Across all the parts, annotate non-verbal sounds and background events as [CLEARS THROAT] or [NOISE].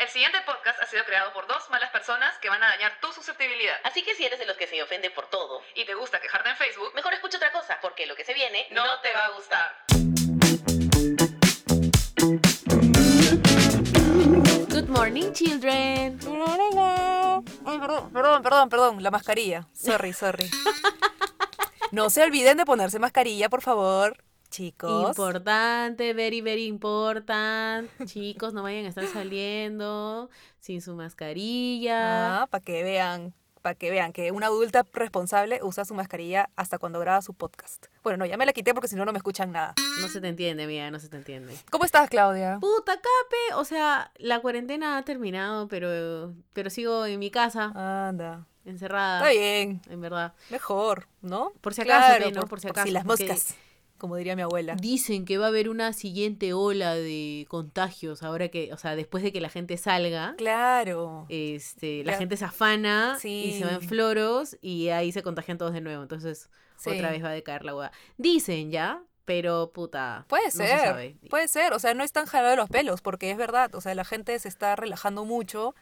El siguiente podcast ha sido creado por dos malas personas que van a dañar tu susceptibilidad. Así que si eres de los que se ofende por todo, Y te gusta quejarte en Facebook, mejor escucha otra cosa, porque lo que se viene no te va a gustar. Good morning, children. Ay, perdón, perdón, perdón, perdón, la mascarilla. Sorry, sorry. [LAUGHS] No se olviden de ponerse mascarilla, por favor, chicos. Importante, very, very important. [LAUGHS] Chicos, no vayan a estar saliendo sin su mascarilla. Ah, para que vean, para que vean que una adulta responsable usa su mascarilla hasta cuando graba su podcast. Bueno, no, ya me la quité porque si no no me escuchan nada. No se te entiende, mía, no se te entiende. ¿Cómo estás, Claudia? Puta cape, o sea, la cuarentena ha terminado, pero, pero sigo en mi casa, Anda. encerrada. Está bien, En verdad. mejor, ¿no? Por si acaso, Claro, ¿no? Por si acaso, las porque- moscas, como diría mi abuela. Dicen que va a haber una siguiente ola de contagios ahora que, o sea, después de que la gente salga. Claro. Este, la gente se afana y se va en floros y ahí se contagian todos de nuevo. Entonces, Sí. otra vez va a decaer la hueá. Dicen ya, pero puta. Puede no se ser, sabe. puede ser, o sea, no están jalado de los pelos, porque es verdad, o sea, la gente se está relajando mucho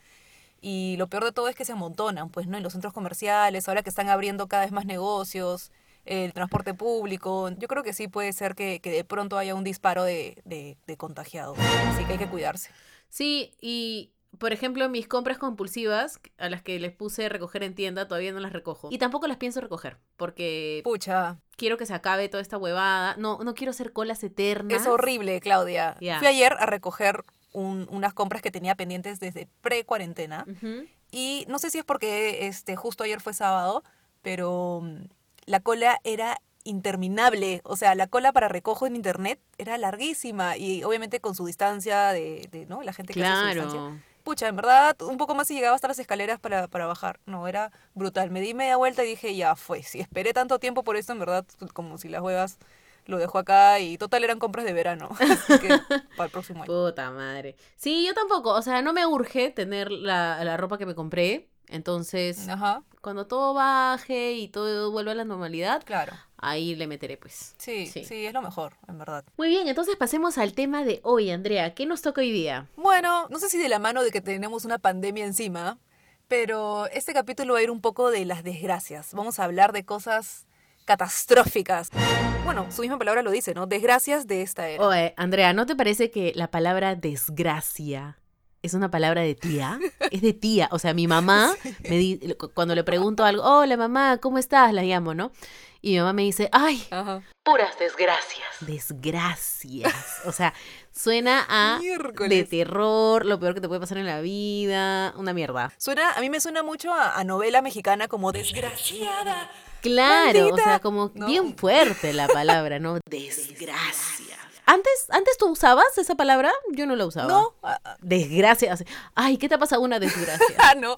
y lo peor de todo es que se amontonan, pues, ¿no? En los centros comerciales, ahora que están abriendo cada vez más negocios, el transporte público, yo creo que sí puede ser que, que de pronto haya un disparo de, de, de contagiados, así que hay que cuidarse. Sí, y por ejemplo, mis compras compulsivas, a las que les puse recoger en tienda, todavía no las recojo. Y tampoco las pienso recoger, porque Pucha, quiero que se acabe toda esta huevada. No, no quiero hacer colas eternas. es horrible, Claudia. Fui ayer a recoger un- unas compras que tenía pendientes desde pre-cuarentena. Y no sé si es porque este, justo ayer fue sábado, pero mm, la cola era interminable. O sea, la cola para recojo en internet era larguísima y obviamente con su distancia de, de, ¿no? La gente que hace su distancia. Claro. Pucha, en verdad, un poco más y llegaba hasta las escaleras para, para bajar. No, era brutal. Me di media vuelta y dije, ya fue. Si esperé tanto tiempo por esto, en verdad, como si las huevas lo dejo acá y total eran compras de verano. [LAUGHS] Así que para el próximo año. Puta madre. Sí, yo tampoco. O sea, no me urge tener la, la ropa que me compré. Entonces, Ajá, cuando todo baje y todo vuelva a la normalidad, claro. ahí le meteré, pues. Sí, Sí. sí, es lo mejor, en verdad. Muy bien, entonces pasemos al tema de hoy, Andrea. ¿Qué nos toca hoy día? Bueno, no sé si de la mano de que tenemos una pandemia encima, pero este capítulo va a ir un poco de las desgracias. Vamos a hablar de cosas catastróficas. Bueno, su misma palabra lo dice, ¿no? Desgracias de esta era. Oye, Andrea, ¿no te parece que la palabra desgracia es una palabra de tía? [LAUGHS] Es de tía. O sea, mi mamá, me di- cu- cuando le pregunto algo, hola mamá, ¿cómo estás? La llamo, ¿no? Y mi mamá me dice, ay, Ajá. puras desgracias. desgracias. O sea, suena a de Miércoles. terror, lo peor que te puede pasar en la vida, una mierda. Suena, a mí me suena mucho a, a novela mexicana como desgraciada. Claro, o sea, como No. bien fuerte la palabra, ¿no? [LAUGHS] Desgracia. Antes, antes tú usabas esa palabra, yo no la usaba. No, ah, ah, Desgracia. Ay, ¿qué te ha pasado una desgracia? [LAUGHS] ah, no.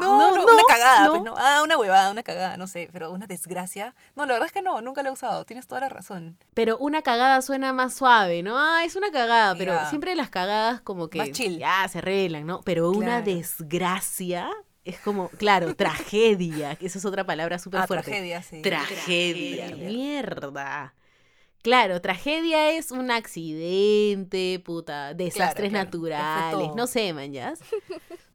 No, No, no, una cagada, no. pues no. Ah, una huevada, una cagada, no sé, pero una desgracia. No, la verdad es que no, nunca la he usado, tienes toda la razón. Pero una cagada suena más suave, ¿no? Ah, es una cagada, pero siempre las cagadas como que Más chill. ya se arreglan, ¿no? Pero una desgracia es como, claro, [LAUGHS] tragedia, esa es otra palabra súper Ah, fuerte. tragedia, sí. Tragedia, Tragedia. mierda. Claro, tragedia es un accidente, puta, desastres claro, naturales, no sé, man, ¿ya?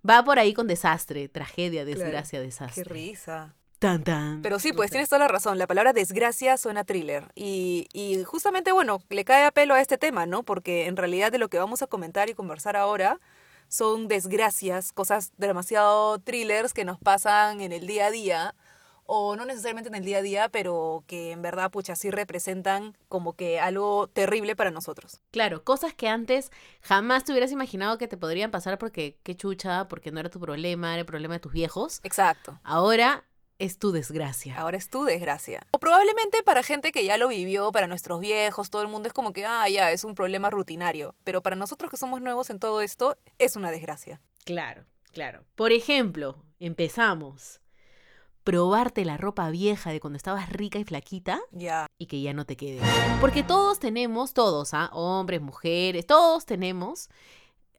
Va por ahí con desastre, tragedia, desgracia, Qué desastre. risa. Tan, tan. Pero sí, pues tienes toda la razón. La palabra desgracia suena a thriller. Y, y justamente, bueno, le cae a pelo a este tema, ¿no? Porque en realidad de lo que vamos a comentar y conversar ahora son desgracias, cosas demasiado thrillers que nos pasan en el día a día. O no necesariamente en el día a día, pero que en verdad, pucha, sí representan como que algo terrible para nosotros. Claro, cosas que antes jamás te hubieras imaginado que te podrían pasar porque qué chucha, porque no era tu problema, era el problema de tus viejos. Exacto. Ahora es tu desgracia. Ahora es tu desgracia. O probablemente para gente que ya lo vivió, para nuestros viejos, todo el mundo es como que, ah, ya, es un problema rutinario. Pero para nosotros que somos nuevos en todo esto, es una desgracia. Claro, claro. Por ejemplo, empezamos. Probarte la ropa vieja de cuando estabas rica y flaquita Ya. y que ya no te quede. Porque todos tenemos, todos, ¿ah? hombres, mujeres, todos tenemos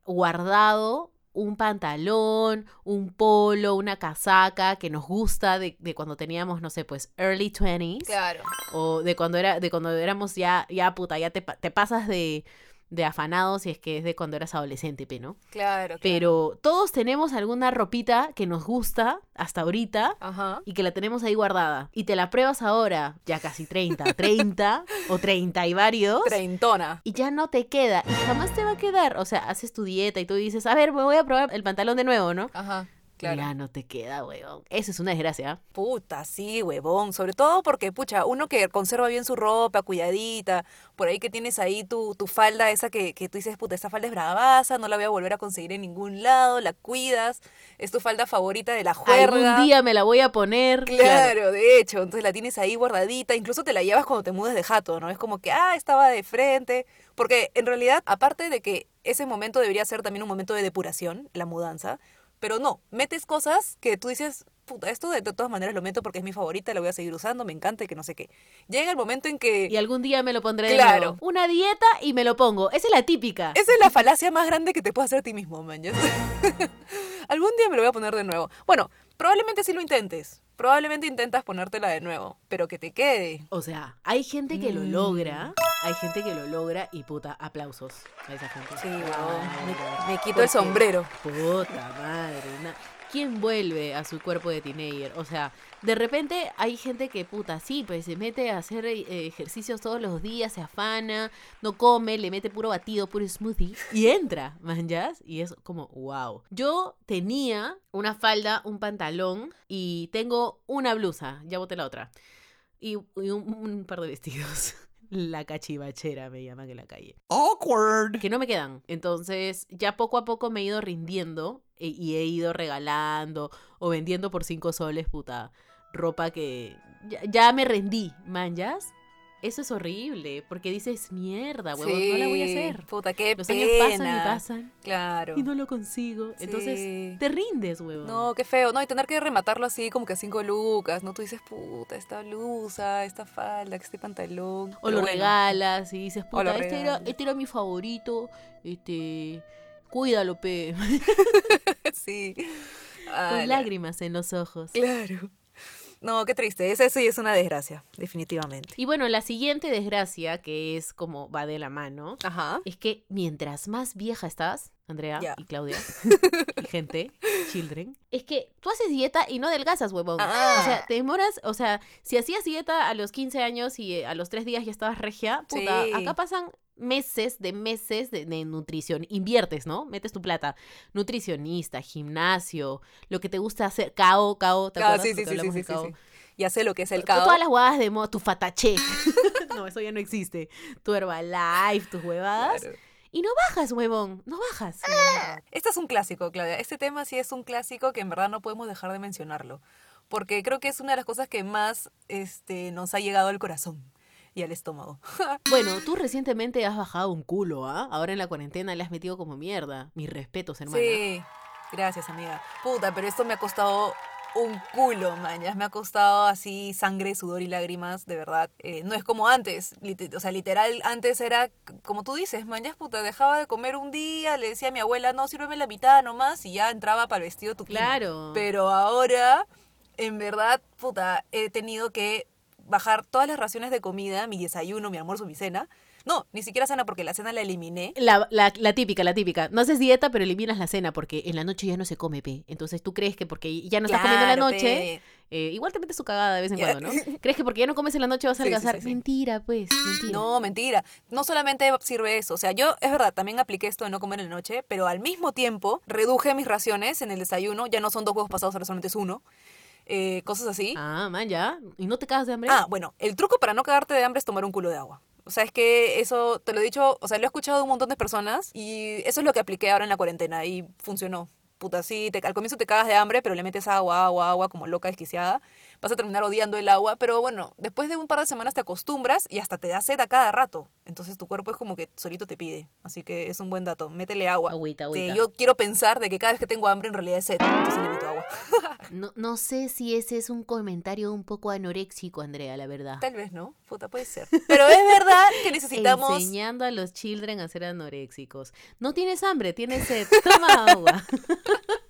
guardado un pantalón, un polo, una casaca que nos gusta de, de cuando teníamos, no sé, pues early 20s Claro. o de cuando era de cuando éramos ya ya puta, ya te pasas de de afanado si es que es de cuando eras adolescente, ¿no? Claro, claro. Pero todos tenemos alguna ropita que nos gusta hasta ahorita Ajá. y que la tenemos ahí guardada. Y te la pruebas ahora, ya casi 30, 30 [LAUGHS] o 30 y varios. Treintona. Y ya no te queda y jamás te va a quedar. O sea, haces tu dieta y tú dices, a ver, me voy a probar el pantalón de nuevo, ¿no? Ajá. Claro. Ya no te queda, weón. Eso es una desgracia. ¿ah? Puta, sí, huevón. Sobre todo porque, pucha, uno que conserva bien su ropa, cuidadita, por ahí que tienes ahí tu, tu falda, esa que, que tú dices, puta, esta falda es bravaza, no la voy a volver a conseguir en ningún lado, la cuidas, es tu falda favorita de la juerga. Algún día me la voy a poner. Claro, de hecho, entonces la tienes ahí guardadita, incluso te la llevas cuando te mudas de jato, ¿no? Es como que, ah, estaba de frente, porque en realidad, aparte de que ese momento debería ser también un momento de depuración, la mudanza, pero no, metes cosas que tú dices, puta, esto de, de todas maneras lo meto porque es mi favorita, la voy a seguir usando, me encanta y que no sé qué. Llega el momento en que... Y algún día me lo pondré de Claro. nuevo. Una dieta y me lo pongo. Esa es la típica. Esa es la falacia más grande que te puedes hacer a ti mismo, man. [LAUGHS] Algún día me lo voy a poner de nuevo. Bueno, probablemente sí lo intentes. Probablemente intentas ponértela de nuevo, pero que te quede. O sea, hay gente que lo Mm. logra. Hay gente que lo logra y puta, aplausos a esa gente. Sí, huevón, me, me quito Porque- el sombrero. Puta madre. ¿Quién vuelve a su cuerpo de teenager? O sea, de repente hay gente que, puta, sí, pues se mete a hacer eh, ejercicios todos los días, se afana, no come, le mete puro batido, puro smoothie y entra, manjas. Y es como, wow. Yo tenía una falda, un pantalón y tengo una blusa, ya boté la otra. Y, y un, un par de vestidos. [LAUGHS] La cachivachera me llaman en la calle Awkward. que no me quedan. Entonces, ya poco a poco me he ido rindiendo e- y he ido regalando o vendiendo por cinco soles, puta, ropa que ya, ya me rendí, manjas. Eso es horrible, porque dices, mierda, huevón, no la voy a Sí, hacer. Puta, qué Los pena. años pasan y pasan Claro. y no lo consigo. Entonces, Sí. te rindes, huevón. No, qué feo. No, y tener que rematarlo así como que a cinco lucas, ¿no? Tú dices, puta, esta blusa, esta falda, este pantalón. O Pero lo bueno, regalas y dices, puta, este era, este era mi favorito, este... Cuídalo, pe. [LAUGHS] sí. Con lágrimas en los ojos. Claro. No, qué triste. Esa sí es una desgracia, definitivamente. Y bueno, la siguiente desgracia, que es como va de la mano, Ajá. es que mientras más vieja estás, Andrea Ya. y Claudia, [LAUGHS] y gente, children, es que tú haces dieta y no adelgazas, huevón. Ah. O sea, te demoras, o sea, si hacías dieta a los 15 años y eh, a los 3 días ya estabas regia, puta, Sí. acá pasan meses de meses de, de nutrición. Inviertes, ¿no? Metes tu plata. Nutricionista, gimnasio, lo que te gusta hacer, cao, cao, ¿te acuerdas? sí, sí, sí, sí, sí. Ya sé lo que es el To- cao. Todas las huevadas de moda, tu fatache. [LAUGHS] no, eso ya no existe. Tu Herbalife, tus huevadas. Claro. Y no bajas, huevón. No bajas. Este es un clásico, Claudia. Este tema sí es un clásico que en verdad no podemos dejar de mencionarlo. Porque creo que es una de las cosas que más este, nos ha llegado al corazón y al estómago. [LAUGHS] Bueno, tú recientemente has bajado un culo, ¿ah? Ahora en la cuarentena le has metido como mierda. Mis respetos, hermana. Sí, gracias, amiga. Puta, pero esto me ha costado un culo, mañas. Me ha costado así sangre, sudor y lágrimas, de verdad. Eh, no es como antes. o sea, literal, antes era como tú dices, mañas, puta, dejaba de comer un día, le decía a mi abuela, no, sírveme la mitad nomás y ya entraba para el vestido tu Claro. Pero ahora, en verdad, puta, he tenido que bajar todas las raciones de comida, mi desayuno, mi almuerzo, mi cena. No, ni siquiera cena porque la cena la eliminé. La, la, la típica, la típica. No haces dieta, pero eliminas la cena porque en la noche ya no se come, pe. Entonces tú crees que porque ya no estás comiendo en la noche, eh, igual te metes su cagada de vez en cuando, ¿no? [LAUGHS] Crees que porque ya no comes en la noche vas a Sí, sí. Mentira, pues, mentira. No, mentira. No solamente sirve eso. O sea, yo, es verdad, también apliqué esto de no comer en la noche, pero al mismo tiempo reduje mis raciones en el desayuno. Ya no son dos huevos pasados, ahora solamente es uno. Eh, cosas así. Ah, man, ya. ¿Y no te cagas de hambre? Ah, bueno, el truco para no cagarte de hambre es tomar un culo de agua. O sea, es que eso, te lo he dicho, o sea, lo he escuchado de un montón de personas y eso es lo que apliqué ahora en la cuarentena y funcionó. Puta, sí, te- al comienzo te cagas de hambre, pero le metes agua, agua, agua, como loca, desquiciada. Vas a terminar odiando el agua, pero bueno, después de un par de semanas te acostumbras y hasta te da sed a cada rato. Entonces tu cuerpo es como que solito te pide. Así que es un buen dato. Métele agua. Agüita, agüita. yo quiero pensar de que cada vez que tengo hambre en realidad es sed. Entonces le meto agua. [LAUGHS] No, no sé si ese es un comentario un poco anoréxico, Andrea, la verdad. Tal vez no, puta, puede ser. Pero es verdad que necesitamos... Enseñando a los children a ser anoréxicos. No tienes hambre, tienes sed. Toma agua. [LAUGHS]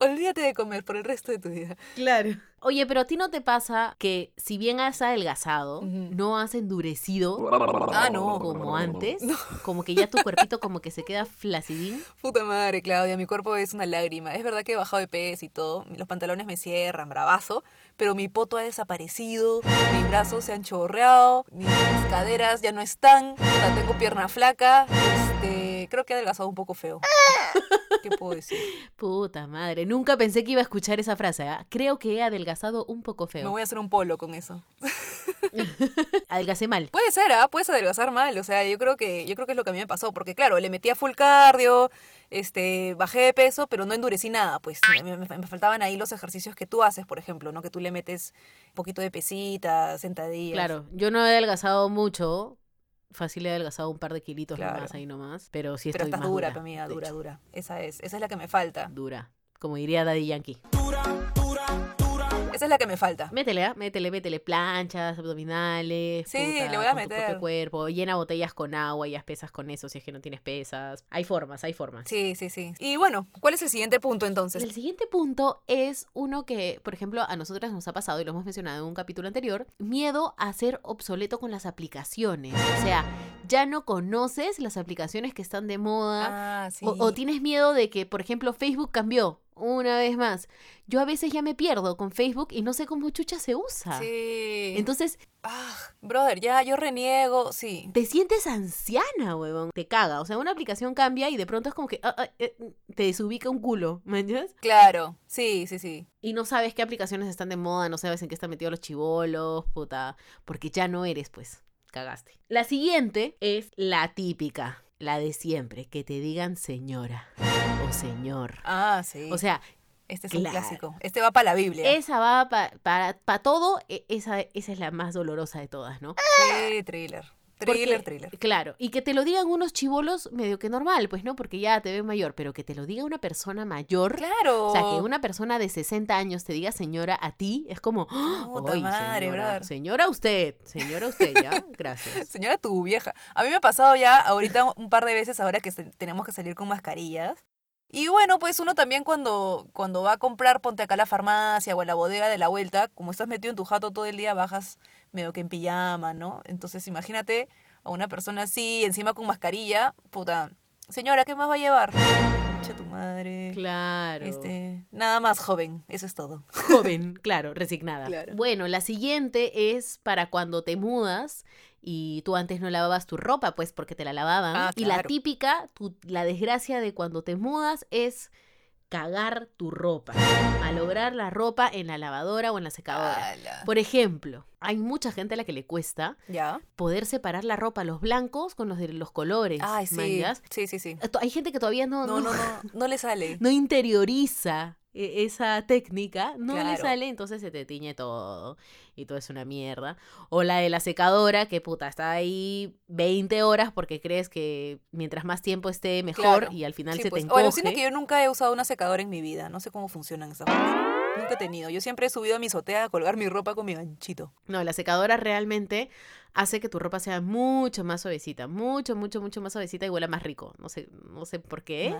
olvídate de comer por el resto de tu vida. Claro. Oye, pero a ti no te pasa que si bien has adelgazado, no has endurecido Ah, no. como antes, como que ya tu cuerpito como que se queda flacidín. Puta madre, Claudia, mi cuerpo es una lágrima. Es verdad que he bajado de peso y todo, los pantalones me cierran, bravazo, pero mi poto ha desaparecido, mis brazos se han chorreado, mis caderas ya no están, tengo pierna flaca, este, creo que he adelgazado un poco feo. [LAUGHS] ¿Qué puedo decir? Puta madre, nunca pensé que iba a escuchar esa frase. ¿ah? Creo que he adelgazado un poco Me feo. voy a hacer un polo con eso. [LAUGHS] Adelgacé mal. Puede ser, ¿ah? Puedes adelgazar mal, o sea, yo creo que yo creo que es lo que a mí me pasó, porque claro, le metía full cardio, este, bajé de peso, pero no endurecí nada, pues me, me- me faltaban ahí los ejercicios que tú haces, por ejemplo, ¿no? Que tú le metes un poquito de pesita, sentadillas. Claro, yo no he adelgazado mucho. Fácil he adelgazado un par de kilitos Claro. nomás ahí nomás. Pero sí Pero estoy estás más dura, dura, amiga, dura, dura. Esa es, esa es la que me falta. Dura. Como diría Daddy Yankee. Esa es la que me falta. Métele, ¿ah? métele, métele planchas, abdominales. Sí, puta, le voy a con tu propio meter. cuerpo. Llena botellas con agua y haz pesas con eso si es que no tienes pesas. Hay formas, hay formas. Sí, sí, sí. Y bueno, ¿cuál es el siguiente punto entonces? El siguiente punto es uno que, por ejemplo, a nosotras nos ha pasado y lo hemos mencionado en un capítulo anterior, miedo a ser obsoleto con las aplicaciones. O sea, ya no conoces las aplicaciones que están de moda Ah, sí. o, o tienes miedo de que, por ejemplo, Facebook cambió una vez más. Yo a veces ya me pierdo con Facebook y no sé cómo chucha se usa. Sí. Entonces, Ah, brother, ya yo reniego, sí. te sientes anciana, huevón. Te caga. O sea, una aplicación cambia y de pronto es como que ah, ah, eh, te desubica un culo, ¿me entiendes? Claro, sí, sí, sí. Y no sabes qué aplicaciones están de moda, no sabes en qué están metidos los chivolos, puta. Porque ya no eres, pues. Cagaste. La siguiente es la típica, la de siempre, que te digan señora señor. Ah, sí. O sea, este es un claro. clásico. Este va para la Biblia. esa va pa- para, para todo, e- esa, esa es la más dolorosa de todas, ¿no? Sí, thriller. Thriller, Porque, thriller. Claro, y que te lo digan unos chivolos medio que normal, pues no, porque ya te ven mayor, pero que te lo diga una persona mayor. Claro. O sea, que una persona de 60 años te diga señora a ti, es como, ¡ay, madre, señora! Señora usted, señora usted, ¿ya? Gracias. [LAUGHS] Señora, tu vieja. A mí me ha pasado ya ahorita un par de veces ahora que tenemos que salir con mascarillas. Y bueno, pues uno también cuando, cuando va a comprar, ponte acá a la farmacia o a la bodega de la vuelta, como estás metido en tu jato todo el día, bajas medio que en pijama, ¿no? Entonces imagínate a una persona así, encima con mascarilla, puta. Señora, ¿qué más va a llevar? Che tu madre. Claro. Este, nada más joven, eso es todo. [LAUGHS] Joven, claro, resignada. Claro. Bueno, la siguiente es para cuando te mudas y tú antes no lavabas tu ropa, pues porque te la lavaban. Ah, Y la típica, tu- la desgracia de cuando te mudas es cagar tu ropa, malograr la ropa en la lavadora o en la secadora. Ala. Por ejemplo, hay mucha gente a la que le cuesta ¿Ya? poder separar la ropa, los blancos con los de los colores. Ay, sí. Sí, sí, Hay gente que todavía no, No, no, no, no [LAUGHS] le sale. no interioriza esa técnica, no le Claro. sale, entonces se te tiñe todo y todo es una mierda. O la de la secadora, que puta, está ahí 20 horas porque crees que mientras más tiempo esté mejor Claro. y al final Sí, se pues. te O alucina encoge. que yo nunca he usado una secadora en mi vida. No sé cómo funcionan esas cosas. Nunca he tenido. Yo siempre he subido a mi azotea a colgar mi ropa con mi ganchito. No, la secadora realmente hace que tu ropa sea mucho más suavecita, mucho, mucho, mucho más suavecita y huela más rico. No sé, no sé por qué.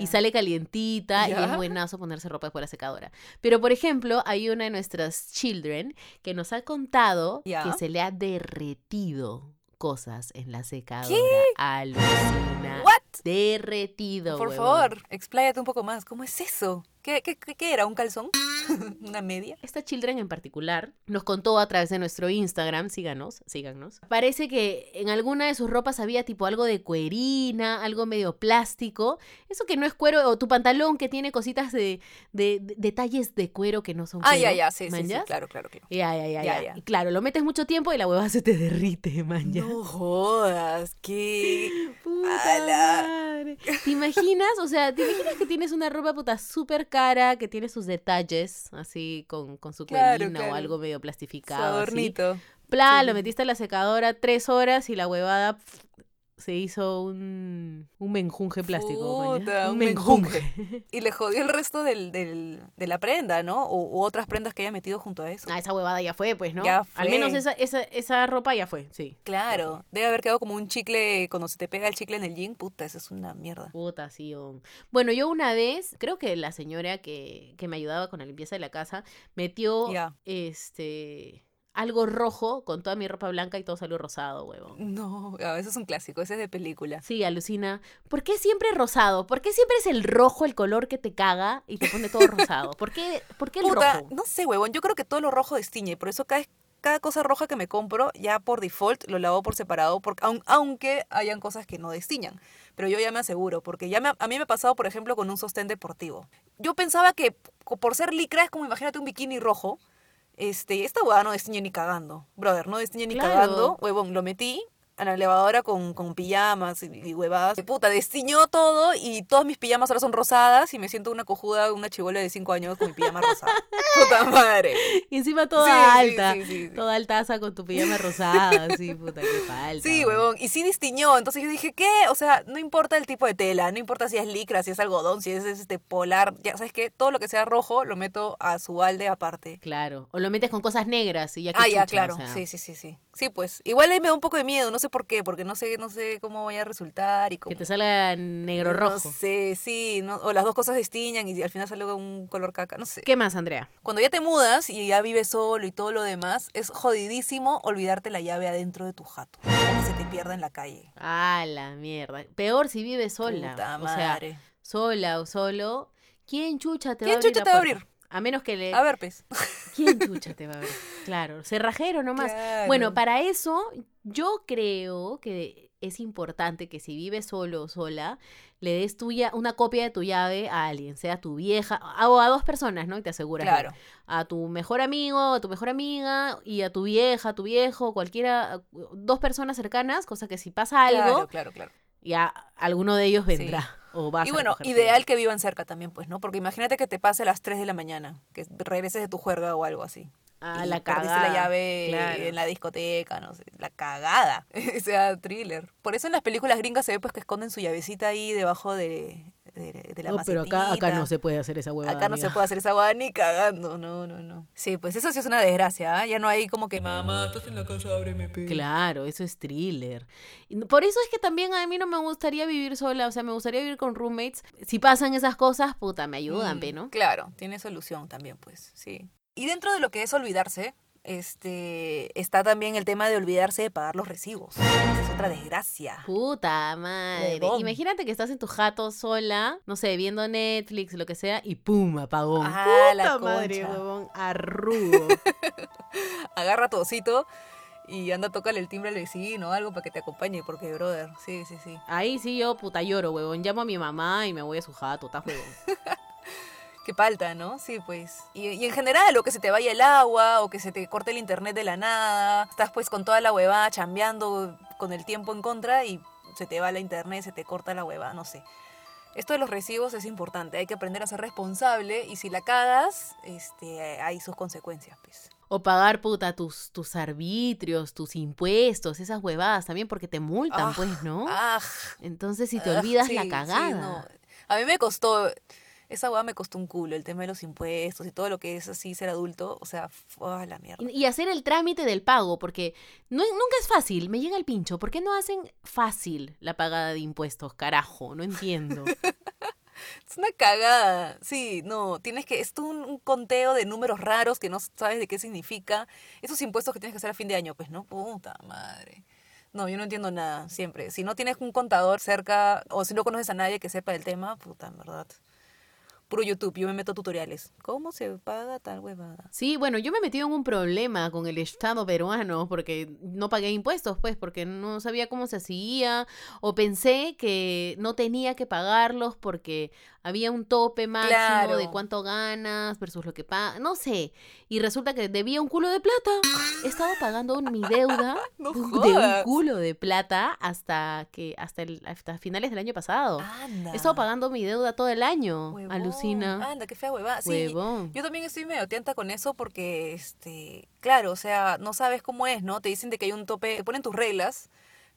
Y sale calientita y es buenazo ponerse ropa después de la secadora. Pero, por ejemplo, hay una de nuestras children que nos ha contado Ya. que se le ha derretido cosas en la secadora. Alucina. ¿What? Derretido. Por huevón. favor, expláyate un poco más. ¿Cómo es eso? ¿Qué, qué, qué, era? ¿Un calzón? [LAUGHS] ¿Una media? Esta children en particular nos contó a través de nuestro Instagram, síganos, síganos. Parece que en alguna de sus ropas había tipo algo de cuerina, algo medio plástico. Eso que no es cuero, o tu pantalón que tiene cositas de, de- de- detalles de cuero que no son Ah, cuero. ya, ya, sí, sí, sí, claro, claro, claro. Ya, ya, ya, Ya, ya. ya. Y claro, lo metes mucho tiempo y la hueva se te derrite, [LAUGHS] man. ya. No jodas, qué... Puta. Madre. ¿Te imaginas? O sea, ¿te imaginas que tienes una ropa puta súper cara, que tiene sus detalles, así con, con su Claro, cuerina o algo medio Su plastificado? así? adornito. Pla, Sí. lo metiste a la secadora tres horas y la huevada se hizo un, un menjunje plástico. Puta, un menjunje. Y le jodió el resto del, del- de la prenda, ¿no? O, u otras prendas que haya metido junto a eso. Ah, esa huevada ya fue, pues, ¿no? Ya Al fue. menos esa, esa, esa ropa ya fue, sí. Claro, debe haber quedado como un chicle, cuando se te pega el chicle en el jean, puta, eso es una mierda. Puta, sí. Bueno, yo una vez, creo que la señora que, que me ayudaba con la limpieza de la casa, metió este algo rojo con toda mi ropa blanca y todo salió rosado, huevón. No, eso es un clásico, ese es de película. Sí, alucina. ¿Por qué siempre rosado? ¿Por qué siempre es el rojo el color que te caga y te pone todo rosado? ¿Por qué, por qué el Puta, rojo? no sé, huevón, yo creo que todo lo rojo destiñe, por eso cada, cada cosa roja que me compro, ya por default lo lavo por separado, porque, aun- aunque hayan cosas que no destiñan. Pero yo ya me aseguro, porque ya me, a mí me ha pasado, por ejemplo, con un sostén deportivo. Yo pensaba que po- por ser licra es como, imagínate, un bikini rojo. Este, esta huevada no destiñe ni cagando. Brother, no destiñe ni Claro. cagando. Huevón, lo metí a la elevadora con, con pijamas y, y huevadas. Puta, destiñó todo y todas mis pijamas ahora son rosadas y me siento una cojuda, una chivola de 5 años con mi pijama rosada. [LAUGHS] Puta madre. Y encima toda Sí, sí, alta. sí, sí, sí. Toda altaza con tu pijama rosada, así, puta, qué falta. Sí, huevón. Y sí distinguió. Entonces yo dije, ¿qué? O sea, no importa el tipo de tela, no importa si es licra, si es algodón, si es este polar. Ya sabes qué, todo lo que sea rojo lo meto a su balde aparte. Claro. O lo metes con cosas negras y ya que Ah, ya, chucha, claro. o sea. Sí, sí, sí, sí. Sí, pues. Igual ahí me da un poco de miedo, no sé por qué, porque no sé, no sé cómo vaya a resultar y cómo. Que te salga negro No rojo. sé, sí. no- o las dos cosas destiñan y al final sale un color caca, no sé. ¿Qué más, Andrea? Cuando ya te mudas y ya vives solo y todo lo demás, es jodidísimo olvidarte la llave adentro de tu jato. O que se te pierda en la calle. Ah, la mierda. Peor si vives sola. Puta o sea, madre. sola o solo. ¿Quién chucha te ¿Quién va a abrir? chucha la te va a abrir? A menos que le. A ver, pues. ¿Quién [LAUGHS] chucha te va a abrir? Claro, cerrajero nomás. Claro. Bueno, para eso, yo creo que es importante que si vives solo o sola, le des tuya, una copia de tu llave a alguien, sea tu vieja, o a dos personas, ¿no? Y te aseguras. Claro. A tu mejor amigo, a tu mejor amiga, y a tu vieja, a tu viejo, cualquiera, dos personas cercanas, cosa que si pasa algo, Claro, claro, claro. ya alguno de ellos Sí. Vendrá. O vas Y bueno, ideal que vivan cerca también, pues, ¿no? Porque imagínate que te pase a las 3 de la mañana, que regreses de tu juerga o algo así. Ah, y la cagada. la llave claro. en la discoteca, no sé, la cagada. [LAUGHS] o sea, thriller. Por eso en las películas gringas se ve pues que esconden su llavecita ahí debajo de, de, de la No, pero acá, acá no se puede hacer esa huevada. Acá no se puede hacer esa guada ni cagando, no, no, no. Sí, pues eso sí es una desgracia, ¿ah? Ya no hay como que... Mamá, estás en la casa, ábreme, pe". Claro, eso es thriller. Por eso es que también a mí no me gustaría vivir sola, o sea, me gustaría vivir con roommates. Si pasan esas cosas, puta, me ayudan, Mm, ¿no? Claro, tiene solución también, pues, sí. Y dentro de lo que es olvidarse, este, está también el tema de olvidarse de pagar los recibos. Esa es otra desgracia. Puta madre. Huevón. Imagínate que estás en tu jato sola, no sé, viendo Netflix, lo que sea, y pum, apagón. Ah, Puta la madre, huevón, arrugo. [LAUGHS] Agarra tu osito y anda a tocarle el timbre al vecino o algo para que te acompañe, porque, brother, sí, sí, sí. Ahí sí yo, puta, lloro, huevón. Llamo a mi mamá y me voy a su jato, está huevón. [LAUGHS] Qué falta, ¿no? Sí, pues. Y, y en general, o que se te vaya el agua, o que se te corte el internet de la nada. Estás pues con toda la huevada chambeando con el tiempo en contra y se te va la internet, se te corta la huevada, no sé. Esto de los recibos es importante, hay que aprender a ser responsable y si la cagas, este, hay sus consecuencias, pues. O pagar, puta, tus, tus arbitrios, tus impuestos, esas huevadas también, porque te multan, Ah, pues, ¿no? Ah, Entonces, si te ah, olvidas sí, la sí, cagada. no. A mí me costó, esa huevada me costó un culo, el tema de los impuestos y todo lo que es así ser adulto, o sea, fue la mierda. Y, hacer el trámite del pago, porque no, nunca es fácil, me llega el pincho. ¿Por qué no hacen fácil la pagada de impuestos? Carajo, no entiendo. [LAUGHS] Es una cagada. Sí, no, tienes que. Es un, un conteo de números raros que no sabes de qué significa. Esos impuestos que tienes que hacer a fin de año, pues, ¿no? Puta madre. No, yo no entiendo nada, siempre. Si no tienes un contador cerca, o si no conoces a nadie que sepa del tema, puta, en verdad. YouTube, yo me meto a tutoriales. ¿Cómo se paga tal huevada? Sí, bueno, yo me he metido en un problema con el Estado peruano porque no pagué impuestos, pues, porque no sabía cómo se hacía, o pensé que no tenía que pagarlos porque había un tope máximo Claro. de cuánto ganas versus lo que pagas, no sé. Y resulta que debía un culo de plata. He estado pagando mi deuda [LAUGHS] No de un culo de plata hasta que hasta el, hasta finales del año pasado. Anda. He estado pagando mi deuda todo el año. Huevón. Alucina. Anda, qué fea huevada. Sí, Huevón. Yo también estoy medio atenta con eso porque, este, claro, o sea, no sabes cómo es, ¿no? Te dicen de que hay un tope, te ponen tus reglas,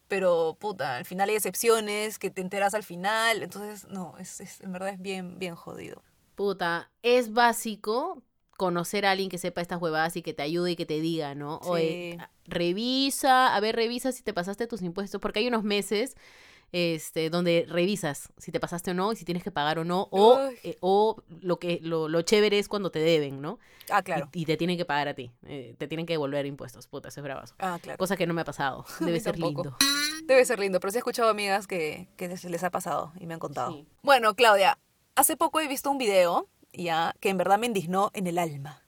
pero puta, al final hay excepciones que te enteras al final, entonces no, es, es- en verdad es bien, bien jodido. Puta, es básico conocer a alguien que sepa estas huevadas y que te ayude y que te diga, ¿no? Oye, Sí. a- revisa, a ver, revisa si te pasaste tus impuestos, porque hay unos meses este, donde revisas si te pasaste o no y si tienes que pagar o no, o, eh, o lo que lo, lo chévere es cuando te deben, ¿no? Ah, claro. Y, te tienen que pagar a ti, eh, te tienen que devolver impuestos, puta, eso es bravazo. Ah, claro. Cosa que no me ha pasado, [LAUGHS] debe ser tampoco. lindo. Debe ser lindo, pero sí he escuchado amigas que, que les ha pasado y me han contado. Sí. Bueno, Claudia, hace poco he visto un video, ya, que en verdad me indignó en el alma.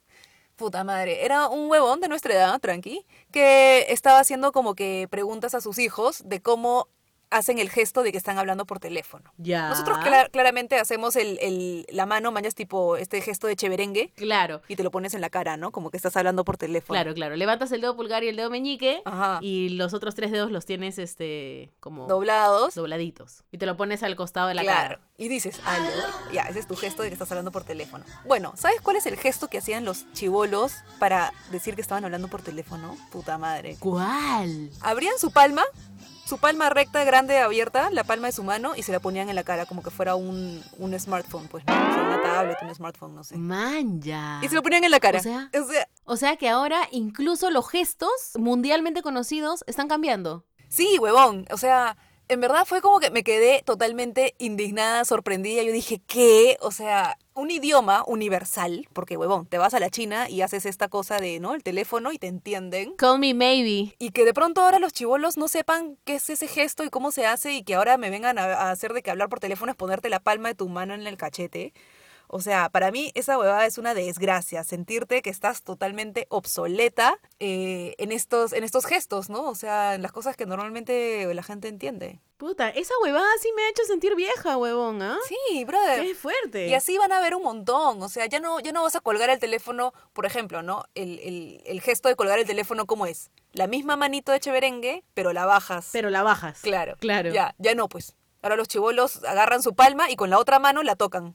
Puta madre, era un huevón de nuestra edad, tranqui, que estaba haciendo como que preguntas a sus hijos de cómo hacen el gesto de que están hablando por teléfono. Ya. Nosotros cla- claramente hacemos el, el- la mano, mañas tipo este gesto de cheverengue Claro, y te lo pones en la cara, ¿no? Como que estás hablando por teléfono. claro, claro. Levantas el dedo pulgar y el dedo meñique Ajá. y los otros tres dedos los tienes este como Doblados. dobladitos y te lo pones al costado de la claro. cara. Y dices, algo. Ya, ese es tu gesto de que estás hablando por teléfono. Bueno, ¿sabes cuál es el gesto que hacían los chivolos para decir que estaban hablando por teléfono? Puta madre. ¿Cuál? Abrían su palma, su palma recta, grande, abierta, la palma de su mano, y se la ponían en la cara como que fuera un, un smartphone, pues, ¿no? O sea, una tablet, un smartphone, no sé. Manja. Y se lo ponían en la cara. O sea- o sea O sea que ahora incluso los gestos mundialmente conocidos están cambiando. Sí, huevón. O sea, en verdad fue como que me quedé totalmente indignada, sorprendida. Yo dije, ¿qué? O sea, un idioma universal, porque huevón, te vas a la China y haces esta cosa de, ¿no? El teléfono y te entienden. Call me maybe. Y que de pronto ahora los chivolos no sepan qué es ese gesto y cómo se hace y que ahora me vengan a, a hacer de que hablar por teléfono es ponerte la palma de tu mano en el cachete. O sea, para mí esa huevada es una desgracia, sentirte que estás totalmente obsoleta eh, en, estos, en estos gestos, ¿no? O sea, en las cosas que normalmente la gente entiende. Puta, esa huevada sí me ha hecho sentir vieja, huevón, ¿ah? Sí, brother. Qué fuerte. Y así van a ver un montón. O sea, ya no, ya no vas a colgar el teléfono, por ejemplo, ¿no? El, el, el gesto de colgar el teléfono, ¿cómo es? La misma manito de cheverengue, pero la bajas. Pero la bajas. Claro. Claro. Ya, ya no, pues. Ahora los chivolos agarran su palma y con la otra mano la tocan.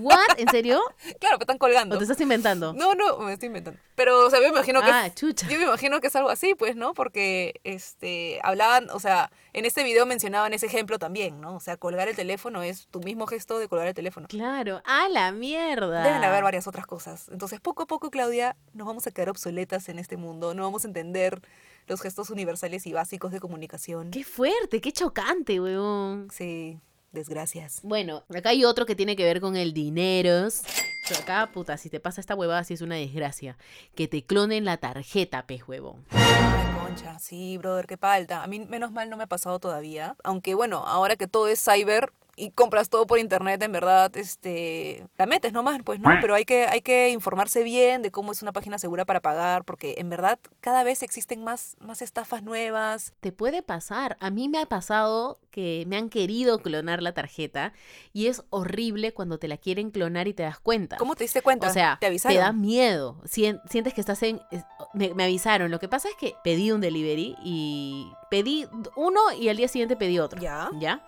¿What? ¿En serio? Claro, que están colgando. ¿O te estás inventando? No, no, me estoy inventando. Pero, o sea, yo me imagino que. Ah, chucha. Yo me imagino que es algo así, pues, ¿no? Porque este hablaban, o sea, en este video mencionaban ese ejemplo también, ¿no? O sea, colgar el teléfono es tu mismo gesto de colgar el teléfono. Claro. ¡A la mierda! Deben haber varias otras cosas. Entonces, poco a poco, Claudia, nos vamos a quedar obsoletas en este mundo. No vamos a entender los gestos universales y básicos de comunicación. ¡Qué fuerte! ¡Qué chocante, huevón! Sí, desgracias. Bueno, acá hay otro que tiene que ver con el dineros. Pero acá, puta, si te pasa esta huevada, sí es una desgracia. Que te clonen la tarjeta, pez huevón. Ay, concha, sí, brother, qué falta. A mí, menos mal, no me ha pasado todavía. Aunque, bueno, ahora que todo es cyber y compras todo por internet, en verdad, este, la metes nomás, pues, ¿no? Pero hay que, hay que informarse bien de cómo es una página segura para pagar, porque en verdad cada vez existen más, más estafas nuevas. Te puede pasar. A mí me ha pasado que me han querido clonar la tarjeta y es horrible cuando te la quieren clonar y te das cuenta. ¿Cómo te diste cuenta? O sea, ¿te te, avisaron? da miedo. Sien- sientes que estás en... Me, me avisaron. Lo que pasa es que pedí un delivery y pedí uno y al día siguiente pedí otro. Ya. ¿Ya?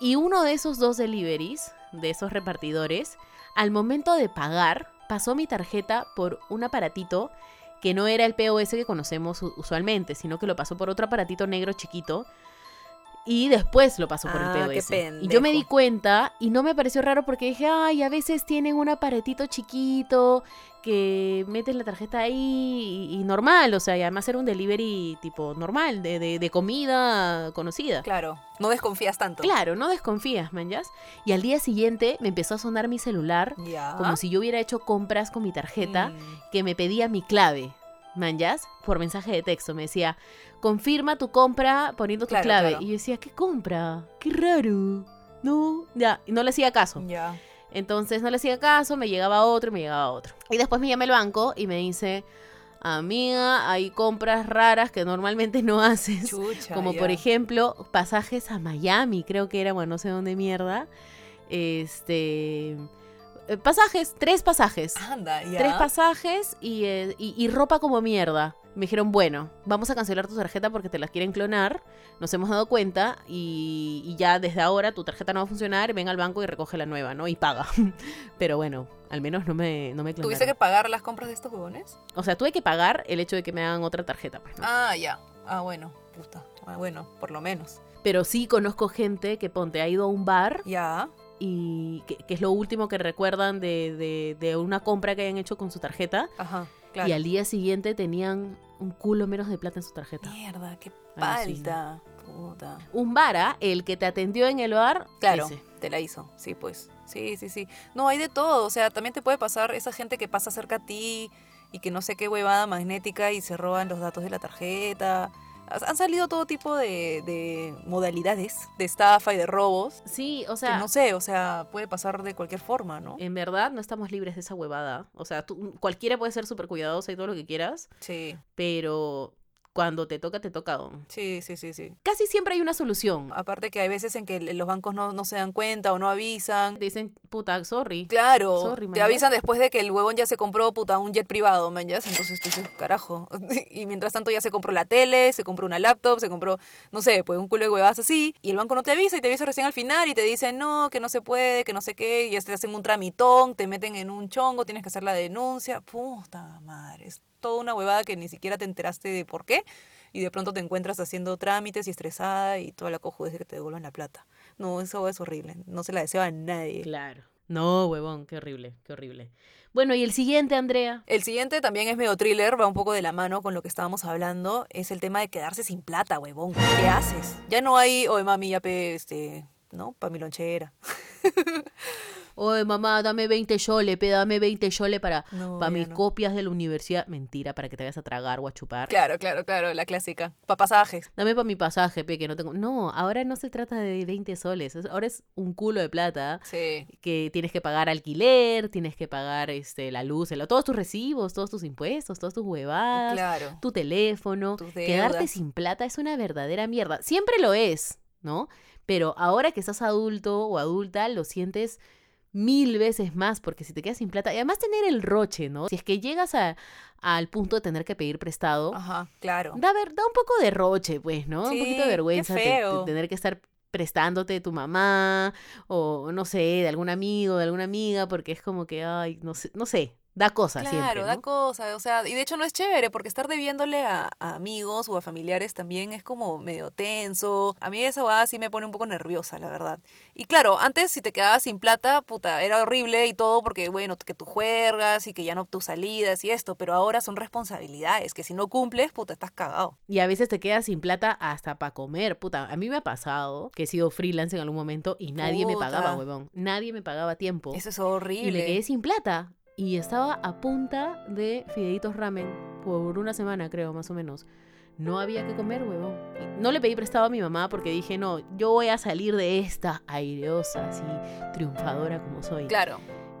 Y uno de esos dos deliveries, de esos repartidores, al momento de pagar, pasó mi tarjeta por un aparatito que no era el POS que conocemos usualmente, sino que lo pasó por otro aparatito negro chiquito. Y después lo pasó por Ah, el qué POS. Y yo me di cuenta y no me pareció raro porque dije, ay, a veces tienen un aparatito chiquito que metes la tarjeta ahí y, y normal, o sea, y además era un delivery tipo normal, de, de, de comida conocida. Claro, no desconfías tanto. Claro, no desconfías, manjas. Y al día siguiente me empezó a sonar mi celular Ya. como si yo hubiera hecho compras con mi tarjeta Mm. que me pedía mi clave, manjas, por mensaje de texto. Me decía, confirma tu compra poniendo tu Claro, clave. claro. Y yo decía, ¿qué compra? Qué raro. No, ya, y no le hacía caso. Ya. Entonces no le hacía caso, me llegaba otro y me llegaba otro. Y después me llama el banco y me dice, amiga, hay compras raras que normalmente no haces. Chucha. Como por ejemplo, pasajes a Miami, creo que era, bueno, no sé dónde mierda. Este. Eh, Pasajes, tres pasajes. Anda, ya. Tres pasajes y, eh, y- y ropa como mierda. Me dijeron, bueno, vamos a cancelar tu tarjeta porque te la quieren clonar. Nos hemos dado cuenta y, y ya desde ahora tu tarjeta no va a funcionar. Ven al banco y recoge la nueva, ¿no? Y paga. [LAUGHS] Pero bueno, al menos no me, no me clonaron. ¿Tuviste que pagar las compras de estos huevones? O sea, tuve que pagar el hecho de que me hagan otra tarjeta. Pues, ¿no? Ah, ya. Ah, bueno. puta. Ah, Bueno, por lo menos. Pero sí conozco gente que, ponte, ha ido a un bar Ya. Y que, que es lo último que recuerdan de, de- de una compra que hayan hecho con su tarjeta. Ajá. Claro. Y al día siguiente tenían un culo menos de plata en su tarjeta. Mierda, qué palta. Puta. Un vara, el que te atendió en el bar. Claro, ese. te la hizo. Sí, pues. Sí, sí, sí. No, hay de todo. O sea, también te puede pasar esa gente que pasa cerca a ti y que no sé qué huevada magnética y se roban los datos de la tarjeta. Ha- Han salido todo tipo de, de modalidades de estafa y de robos. Sí, o que sea, no sé, o sea, puede pasar de cualquier forma, ¿no? en verdad no estamos libres de esa huevada. O sea, tú, cualquiera puede ser súper cuidadosa y todo lo que quieras, Sí, pero cuando te toca, te toca. don. sí, sí, sí, sí. Casi siempre hay una solución. Aparte que hay veces en que los bancos no, no se dan cuenta o no avisan. Te dicen, puta, sorry. Claro, Sorry, te avisan después de que el huevón ya se compró puta un jet privado, man, ya. Entonces tú dices, carajo. [LAUGHS] Y mientras tanto ya se compró la tele, se compró una laptop, se compró, no sé, pues un culo de huevadas así. Y el banco no te avisa y te avisa recién al final y te dicen, no, que no se puede, que no sé qué. Y ya te hacen un tramitón, te meten en un chongo, tienes que hacer la denuncia. Puta madre, toda una huevada que ni siquiera te enteraste de por qué. Y de pronto te encuentras haciendo trámites y estresada y toda la cojude de que te devuelvan la plata. No, eso es horrible. No se la deseo a nadie. Claro. No, huevón, qué horrible, qué horrible. Bueno, y el siguiente, Andrea. El siguiente también es medio thriller, va un poco de la mano con lo que estábamos hablando. Es el tema de quedarse sin plata, huevón. ¿Qué haces? Ya no hay, oye mami, ya pe, este, ¿no? Pa' mi lonchera. [LAUGHS] Oye, mamá, dame 20 chole, pe, dame 20 chole para, No, para mis no. copias de la universidad. Mentira, para que te vayas a tragar o a chupar. Claro, claro, claro, la clásica. Pa' pasajes. Dame para mi pasaje, pe, que no tengo. No, ahora no se trata de 20 soles. es- Ahora es un culo de plata Sí. que tienes que pagar alquiler, tienes que pagar este la luz, el- todos tus recibos, todos tus impuestos, todas tus huevadas, Claro. tu teléfono. Tus Quedarte sin plata es una verdadera mierda. Siempre lo es, ¿no? Pero ahora que estás adulto o adulta, lo sientes mil veces más, porque si te quedas sin plata, y además tener el roche, ¿no? Si es que llegas a- al punto de tener que pedir prestado, Ajá, claro. da, ver- da un poco de roche, pues, ¿no? un Sí, poquito de vergüenza te- tener que estar prestándote de tu mamá o no sé, de algún amigo, de alguna amiga, porque es como que, ay, no sé, no sé, da cosa Claro, siempre, da ¿no? cosa, o sea, y de hecho no es chévere porque estar debiéndole a, a amigos o a familiares también es como medio tenso. A mí esa hueá sí me pone un poco nerviosa, la verdad. Y claro, antes si te quedabas sin plata, puta, era horrible y todo porque, bueno, que tú juegas y que ya no tus salidas y esto, pero ahora son responsabilidades que si no cumples, puta, estás cagado. Y a veces te quedas sin plata hasta para comer. Puta, a mí me ha pasado que he sido freelance en algún momento y nadie me pagaba, huevón. Nadie me pagaba tiempo. Eso es y me horrible. quedé sin plata. Y estaba a punta de fideitos ramen por una semana, creo, más o menos. No había que comer, huevón. No le pedí prestado a mi mamá porque dije, no, yo voy a salir de esta aireosa, así, triunfadora como soy. Claro,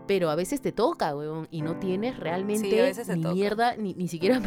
Pero a veces te toca, huevón, y no tienes realmente Sí, ni toca. mierda, ni, ni siquiera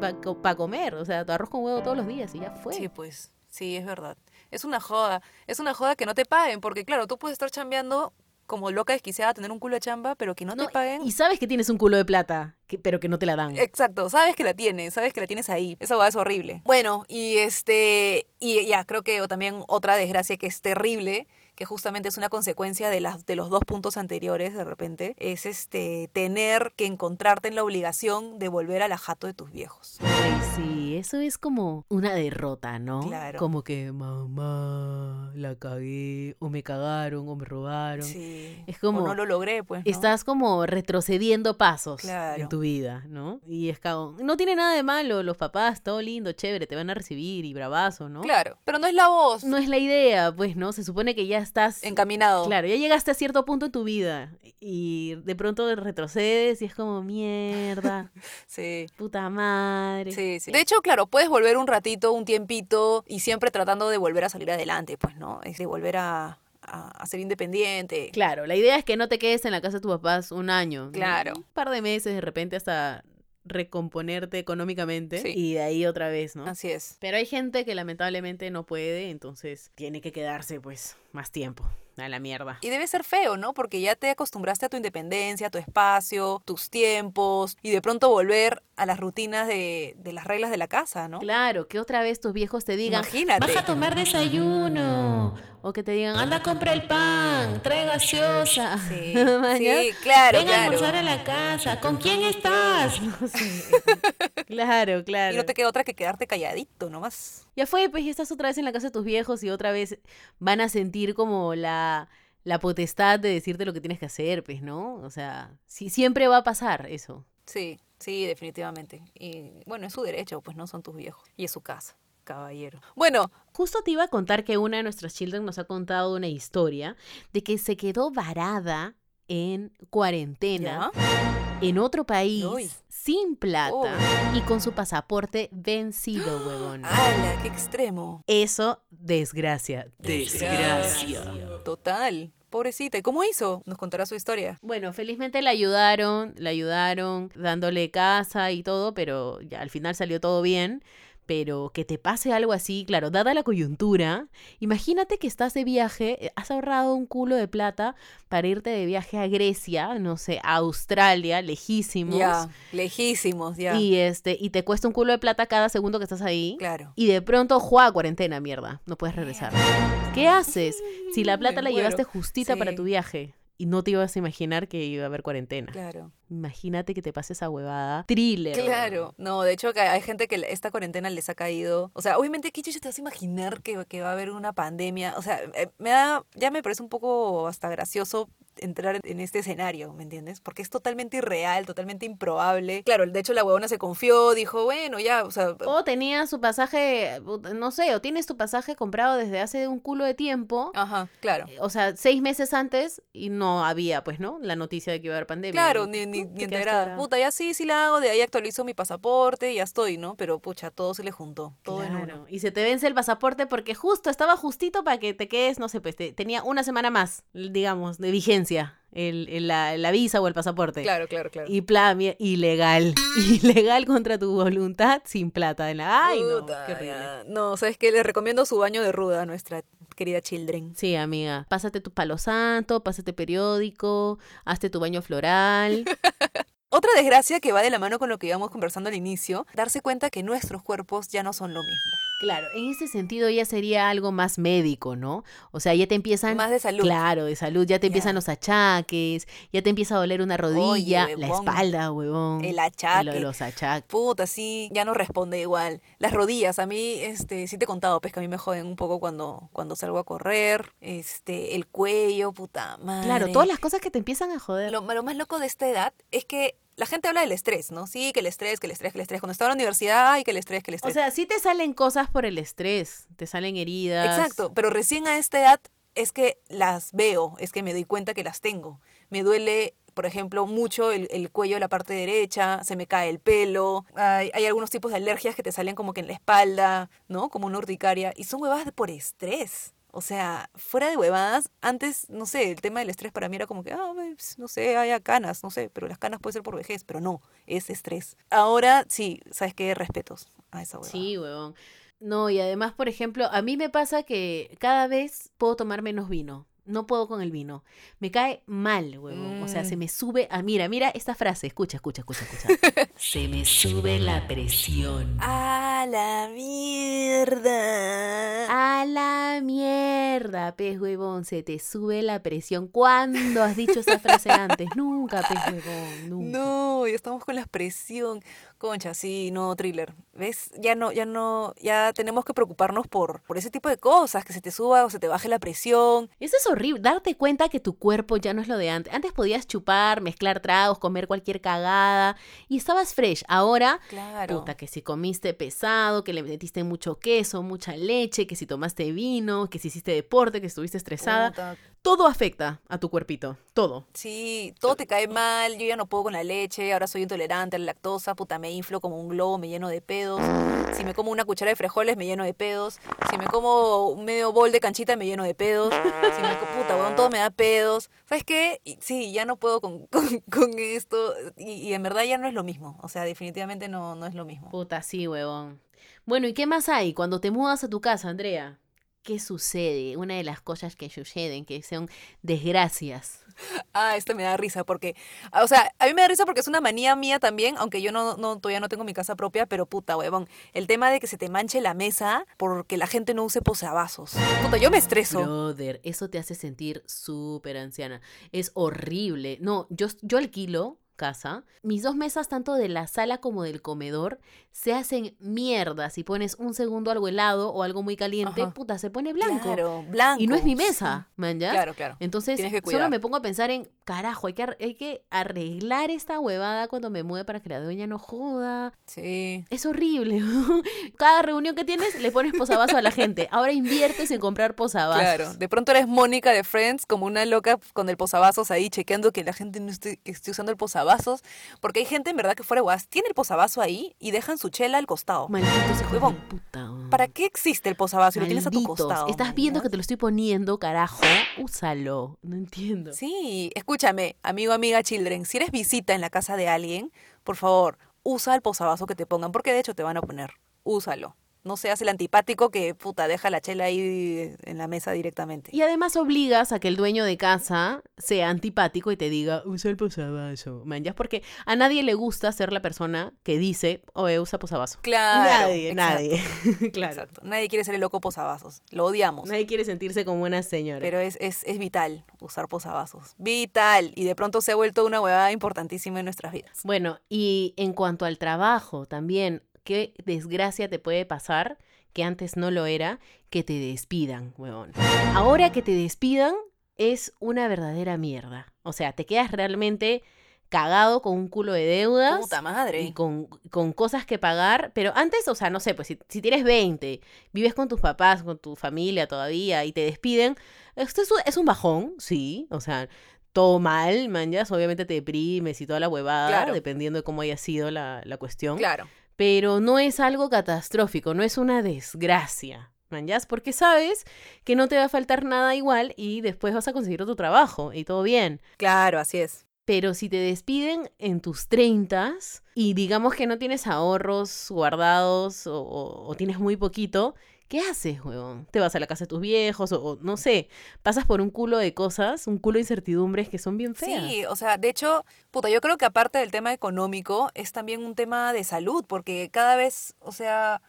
para [LAUGHS] comer. O sea, tu arroz con huevo todos los días y ya fue. sí, pues, sí, es verdad. Es una joda, es una joda que no te paguen porque, claro, tú puedes estar chambeando como loca desquiciada, tener un culo de chamba, pero que no, No, te paguen. Y sabes que tienes un culo de plata, que- pero que no te la dan. Exacto, sabes que la tienes, sabes que la tienes ahí. Esa va es horrible. Bueno, y este, y ya creo que también otra desgracia que es terrible, que justamente es una consecuencia de las de los dos puntos anteriores de repente, es este tener que encontrarte en la obligación de volver a la jato de tus viejos. Ay, sí, eso es como una derrota, ¿no? Claro. Como que mamá, la cagué, o me cagaron, o me robaron. Sí. Es como- O no lo logré, pues. ¿no? Estás como retrocediendo pasos Claro. en tu vida, ¿no? Y es cagón. No tiene nada de malo, los papás, todo lindo, chévere, te van a recibir y bravazo, ¿no? Claro, pero no es la voz. No es la idea, pues, ¿no? Se supone que ya estás... encaminado. Claro, ya llegaste a cierto punto en tu vida y de pronto retrocedes y es como mierda, [LAUGHS] Sí. puta madre. Sí, sí. De hecho, claro, puedes volver un ratito, un tiempito y siempre tratando de volver a salir adelante, pues, ¿no? Es de volver a, a, ser independiente. Claro, la idea es que no te quedes en la casa de tus papás un año. ¿no? Claro. Un par de meses de repente hasta recomponerte económicamente Sí. y de ahí otra vez, ¿no? Así es. Pero hay gente que lamentablemente no puede, entonces tiene que quedarse pues más tiempo a la mierda. Y debe ser feo, ¿no? Porque ya te acostumbraste a tu independencia, a tu espacio, tus tiempos, y de pronto volver a las rutinas de, de las reglas de la casa, ¿no? Claro, que otra vez tus viejos te digan, Imagínate. vas a tomar desayuno. O que te digan, anda, compra el pan, trae gaseosa. Sí, [LAUGHS] claro, Ven a almorzar a la casa. ¿Con quién estás? [LAUGHS] No sé. Claro, [LAUGHS] claro. Y no te queda otra que quedarte calladito nomás. Ya fue, pues ya estás otra vez en la casa de tus viejos y otra vez van a sentir como la, la potestad de decirte lo que tienes que hacer, pues, ¿no? O sea, sí, siempre va a pasar eso. Sí, sí, definitivamente. Y bueno, es su derecho, pues no son tus viejos. Y es su casa, caballero. Bueno, Justo te iba a contar que una de nuestras children nos ha contado una historia de que se quedó varada en cuarentena ¿ya? en otro país Uy. sin plata Oh. y con su pasaporte vencido, huevón. [GASPS] ¡Hala, qué extremo! Eso, desgracia. Total. Pobrecita. ¿Y cómo hizo? Nos contará su historia. Bueno, felizmente la ayudaron, la ayudaron dándole casa y todo, pero ya al final salió todo bien. Pero que te pase algo así, claro, dada la coyuntura, imagínate que estás de viaje, eh, has ahorrado un culo de plata para irte de viaje a Grecia, no sé, a Australia, lejísimos. Ya, lejísimos, ya. Y este, y te cuesta un culo de plata cada segundo que estás ahí. Claro. Y de pronto, juega cuarentena, mierda. No puedes regresar. ¿Qué haces si la plata Me la llevaste justita para tu viaje? Y no te ibas a imaginar que iba a haber cuarentena. Claro. Imagínate que te pase esa huevada. Thriller. Claro. No, de hecho hay gente que esta cuarentena les ha caído. O sea, obviamente, ¿qué chucha te vas a imaginar que, que va a haber una pandemia? O sea, eh, me da, ya me parece un poco hasta gracioso entrar en este escenario, ¿me entiendes? Porque es totalmente irreal, totalmente improbable. Claro, de hecho la huevona se confió, dijo, bueno, ya, o sea, O tenía su pasaje, no sé, o tienes tu pasaje comprado desde hace un culo de tiempo. ajá, claro. O sea, seis meses antes y no había, pues, ¿no? La noticia de que iba a haber pandemia. Claro, ni, ni, ni enterada. Puta, ya sí, sí la hago, de ahí actualizo mi pasaporte y ya estoy, ¿no? Pero pucha, todo se le juntó, todo en uno. Claro, y se te vence el pasaporte porque justo estaba justito para que te quedes, no sé, pues te- tenía una semana más, digamos, de vigencia el, el- la, la visa o el pasaporte. Claro, claro, claro. Y plan, ilegal. [LAUGHS] Ilegal contra tu voluntad, sin plata. En la... Ay, no, qué horrible. ya. No, ¿sabes qué? Le recomiendo su baño de ruda a nuestra querida Children. Sí, amiga. Pásate tu palo santo, pásate periódico, hazte tu baño floral. [LAUGHS] Otra desgracia que va de la mano con lo que íbamos conversando al inicio, darse cuenta que nuestros cuerpos ya no son lo mismo. Claro, en ese sentido ya sería algo más médico, ¿no? O sea, ya te empiezan... Más de salud. Claro, de salud, ya te empiezan los achaques, ya te empieza a doler una rodilla, la espalda, huevón. El Lo achaque. de los achaques. Puta, sí, ya no responde igual. Las rodillas, a mí, este, sí te he contado, pues que a mí me joden un poco cuando, cuando salgo a correr. Este, el cuello, puta madre. Claro, todas las cosas que te empiezan a joder. Lo, lo más loco de esta edad es que la gente habla del estrés, ¿no? Sí, que el estrés, que el estrés, que el estrés. Cuando estaba en la universidad, ay, que el estrés, que el O estrés. sea, sí te salen cosas por el estrés, te salen heridas. Exacto, pero recién a esta edad es que las veo, es que me doy cuenta que las tengo. Me duele, por ejemplo, mucho el, el cuello de la parte derecha, se me cae el pelo, hay, hay algunos tipos de alergias que te salen como que en la espalda, ¿no? Como una urticaria, y son huevadas por estrés. O sea, fuera de huevadas, antes, no sé, el tema del estrés para mí era como que, ah, pues, no sé, haya canas, no sé, pero las canas puede ser por vejez, pero no, es estrés. Ahora sí, ¿sabes qué? Respetos a esa huevada. Sí, huevón. No, y además, por ejemplo, a mí me pasa que cada vez puedo tomar menos vino. No puedo con el vino. Me cae mal, huevón. O sea, se Mm. me sube. Ah, mira, mira esta frase. Escucha, escucha, escucha, escucha. [LAUGHS] se me sube la presión. ¡A la mierda! A la mierda, pez huevón, se te sube la presión. ¿Cuándo has dicho esa frase antes? Nunca, pez huevón, nunca. No, ya estamos con la presión. Concha, sí, no, thriller. ¿Ves? Ya no, ya no, ya tenemos que preocuparnos por, por ese tipo de cosas, que se te suba o se te baje la presión. Eso es horrible, darte cuenta que tu cuerpo ya no es lo de antes. Antes podías chupar, mezclar tragos, comer cualquier cagada y estabas fresh. Ahora, Claro. puta, que si comiste pesado, que le metiste mucho queso, mucha leche, que si tomaste vino, que si hiciste deporte, que estuviste estresada, Puta, todo afecta a tu cuerpito, todo. Sí, todo te cae mal, yo ya no puedo con la leche, ahora soy intolerante a la lactosa, puta, me inflo como un globo, me lleno de pedos. Si me como una cuchara de frijoles, me lleno de pedos. Si me como un medio bol de canchita, me lleno de pedos. Si me puta, weón, todo me da pedos. ¿Sabes qué? Sí, ya no puedo con, [LAUGHS] con, con esto. Y, y en verdad ya no es lo mismo. O sea, definitivamente no, no es lo mismo. Puta, sí, huevón. Bueno, ¿y qué más hay cuando te mudas a tu casa, Andrea? ¿Qué sucede? Una de las cosas que suceden, que son desgracias. Ah, esto me da risa porque, ah, o sea, a mí me da risa porque es una manía mía también, aunque yo no, no todavía no tengo mi casa propia, pero puta, huevón, el tema de que se te manche la mesa porque la gente no use posavasos. Puta, yo me estreso. Brother, eso te hace sentir súper anciana. Es horrible. No, yo, yo alquilo casa, mis dos mesas, tanto de la sala como del comedor, se hacen mierda. Si pones un segundo algo helado o algo muy caliente, Ajá. puta, se pone blanco. Claro, blanco. Y no es mi mesa, man, ¿ya? Claro, claro. Entonces, solo me pongo a pensar en, carajo, hay que, hay que arreglar esta huevada cuando me mueve para que la dueña no joda. Sí. Es horrible. [LAUGHS] Cada reunión que tienes le pones posavasos a la gente. Ahora inviertes en comprar posavasos. Claro, de pronto eres Mónica de Friends como una loca con el posavasos ahí chequeando que la gente no esté, que esté usando el posavasos, porque hay gente en verdad que fuera guas, tiene el posavasos ahí y dejan su chela al costado. Malditos hijos Huevón. puta. ¿Para qué existe el posavasos si lo tienes a tu costado? Estás viendo que te lo estoy poniendo, carajo. Úsalo. No entiendo. Sí, escúchame, amigo, amiga, children, si eres visita en la casa de alguien, por favor, usa el posavasos que te pongan, porque de hecho te van a poner. Úsalo. No seas el antipático que, puta, deja la chela ahí en la mesa directamente. Y además obligas a que el dueño de casa sea antipático y te diga, usa el posavasos. Man, ya es porque a nadie le gusta ser la persona que dice, oye, usa posavasos. Claro. nadie, exacto, nadie. [LAUGHS] claro. Exacto. Nadie quiere ser el loco posavasos. Lo odiamos. Nadie quiere sentirse como una señora. Pero es, es, es vital usar posavasos. Vital. Y de pronto se ha vuelto una huevada importantísima en nuestras vidas. Bueno, y en cuanto al trabajo, también, qué desgracia te puede pasar, que antes no lo era, que te despidan, huevón. Ahora que te despidan es una verdadera mierda. O sea, te quedas realmente cagado con un culo de deudas. Puta madre. Y con, con cosas que pagar, pero antes, o sea, no sé, pues si, si tienes 20, vives con tus papás, con tu familia todavía y te despiden, esto es un, es un bajón, sí, o sea, todo mal, manjas, obviamente te deprimes y toda la huevada, Claro. dependiendo de cómo haya sido la, la cuestión, Claro. Pero no es algo catastrófico, no es una desgracia. manjas, porque sabes que no te va a faltar nada igual y después vas a conseguir otro trabajo y todo bien. Claro, así es. Pero si te despiden en tus 30 y digamos que no tienes ahorros guardados o, o- o tienes muy poquito, ¿qué haces, huevón? ¿Te vas a la casa de tus viejos o, no sé, pasas por un culo de cosas, un culo de incertidumbres que son bien feas? Sí, o sea, de hecho, puta, yo creo que aparte del tema económico, es también un tema de salud, porque cada vez, o sea,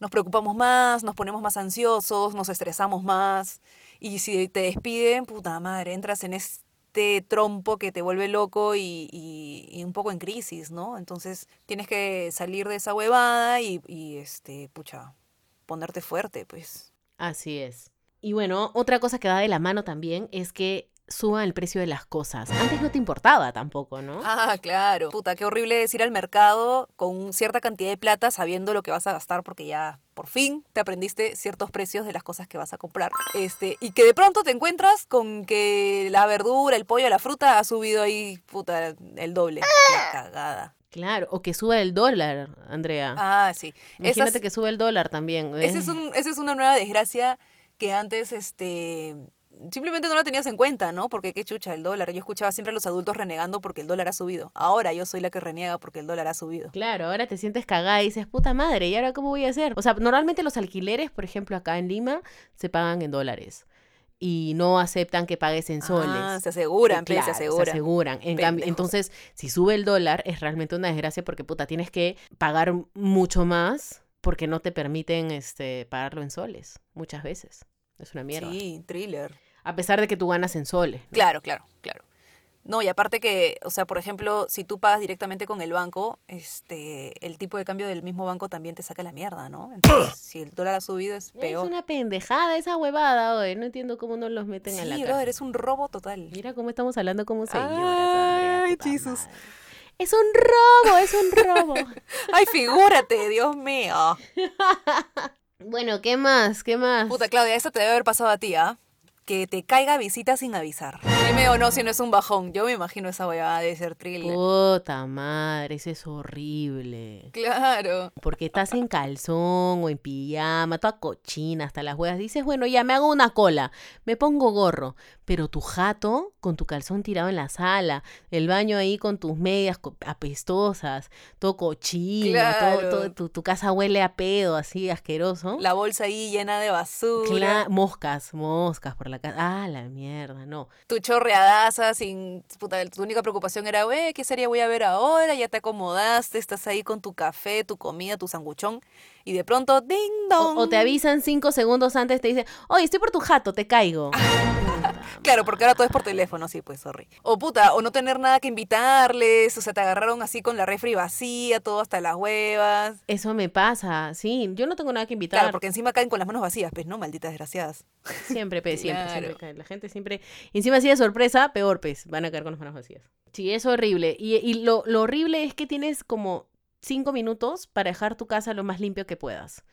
nos preocupamos más, nos ponemos más ansiosos, nos estresamos más, y si te despiden, puta madre, entras en este trompo que te vuelve loco y, y- y un poco en crisis, ¿no? Entonces tienes que salir de esa huevada y, y, este, pucha, ponerte fuerte, pues. Así es. Y bueno, otra cosa que va de la mano también es que suban el precio de las cosas. Antes no te importaba tampoco, ¿no? Ah, claro. Puta, qué horrible es ir al mercado con cierta cantidad de plata sabiendo lo que vas a gastar porque ya por fin te aprendiste ciertos precios de las cosas que vas a comprar. Este, y que de pronto te encuentras con que la verdura, el pollo, la fruta ha subido ahí, puta, el doble. La cagada. Claro, o que suba el dólar, Andrea. Ah, sí. Imagínate Esas- que sube el dólar también. ese eh. es un, esa es una nueva desgracia que antes, este, simplemente no la tenías en cuenta, ¿no? Porque qué chucha el dólar. Yo escuchaba siempre a los adultos renegando porque el dólar ha subido. Ahora yo soy la que reniega porque el dólar ha subido. Claro, ahora te sientes cagada y dices, puta madre, ¿y ahora cómo voy a hacer? O sea, normalmente los alquileres, por ejemplo, acá en Lima, se pagan en dólares. Y no aceptan que pagues en soles. Ah, se aseguran, claro, se aseguran. aseguran. En cambio, Pendejos. entonces, si sube el dólar, es realmente una desgracia porque, puta, tienes que pagar mucho más porque no te permiten este, pagarlo en soles, muchas veces. Es una mierda. Sí, thriller. A pesar de que tú ganas en soles. ¿no? Claro, claro, claro. No, y aparte que, o sea, por ejemplo, si tú pagas directamente con el banco, este, el tipo de cambio del mismo banco también te saca la mierda, ¿no? Entonces, [CLEARS THROAT] si el dólar ha subido es peor. Es una pendejada esa huevada, oye. No entiendo cómo no los meten a la Sí, brother, es un robo total. Mira cómo estamos hablando como señoras. Ay, madre. Es un robo, es un robo. [LAUGHS] Ay, figúrate, Dios mío. [LAUGHS] bueno, ¿qué más? ¿Qué más? Puta, Claudia, eso te debe haber pasado a ti, ¿ah? Que te caiga visita sin avisar. Dime o no si no es un bajón. Yo me imagino esa huevada de ser thriller. Puta madre, eso es horrible. Claro. Porque estás en calzón o en pijama, toda cochina, hasta las huevas. Dices, bueno, ya me hago una cola, me pongo gorro. Pero tu jato con tu calzón tirado en la sala, el baño ahí con tus medias apestosas, todo cochino, Claro. todo, todo- tu, tu casa huele a pedo, así asqueroso. La bolsa ahí llena de basura. Cla- moscas, moscas por la casa. Ah, la mierda, no. tu chorreadaza sin puta, tu única preocupación era, güey, ¿qué serie voy a ver ahora? Ya te acomodaste, estás ahí con tu café, tu comida, tu sanguchón y de pronto ding O, dong. o te avisan cinco segundos antes, te dicen, oye, estoy por tu jato, te caigo. [LAUGHS] Claro, porque ahora todo es por teléfono, sí, pues, sorry. O puta, o no tener nada que invitarles, o sea, te agarraron así con la refri vacía, todo hasta las huevas. Eso me pasa, sí. Yo no tengo nada que invitar. Claro, porque encima caen con las manos vacías, pues, ¿no? Malditas desgraciadas. Siempre, pe, siempre, Claro. siempre cae. La gente siempre. Encima así de sorpresa, peor, pez. Van a caer con las manos vacías. Sí, es horrible. Y, y lo, lo horrible es que tienes como cinco minutos para dejar tu casa lo más limpio que puedas.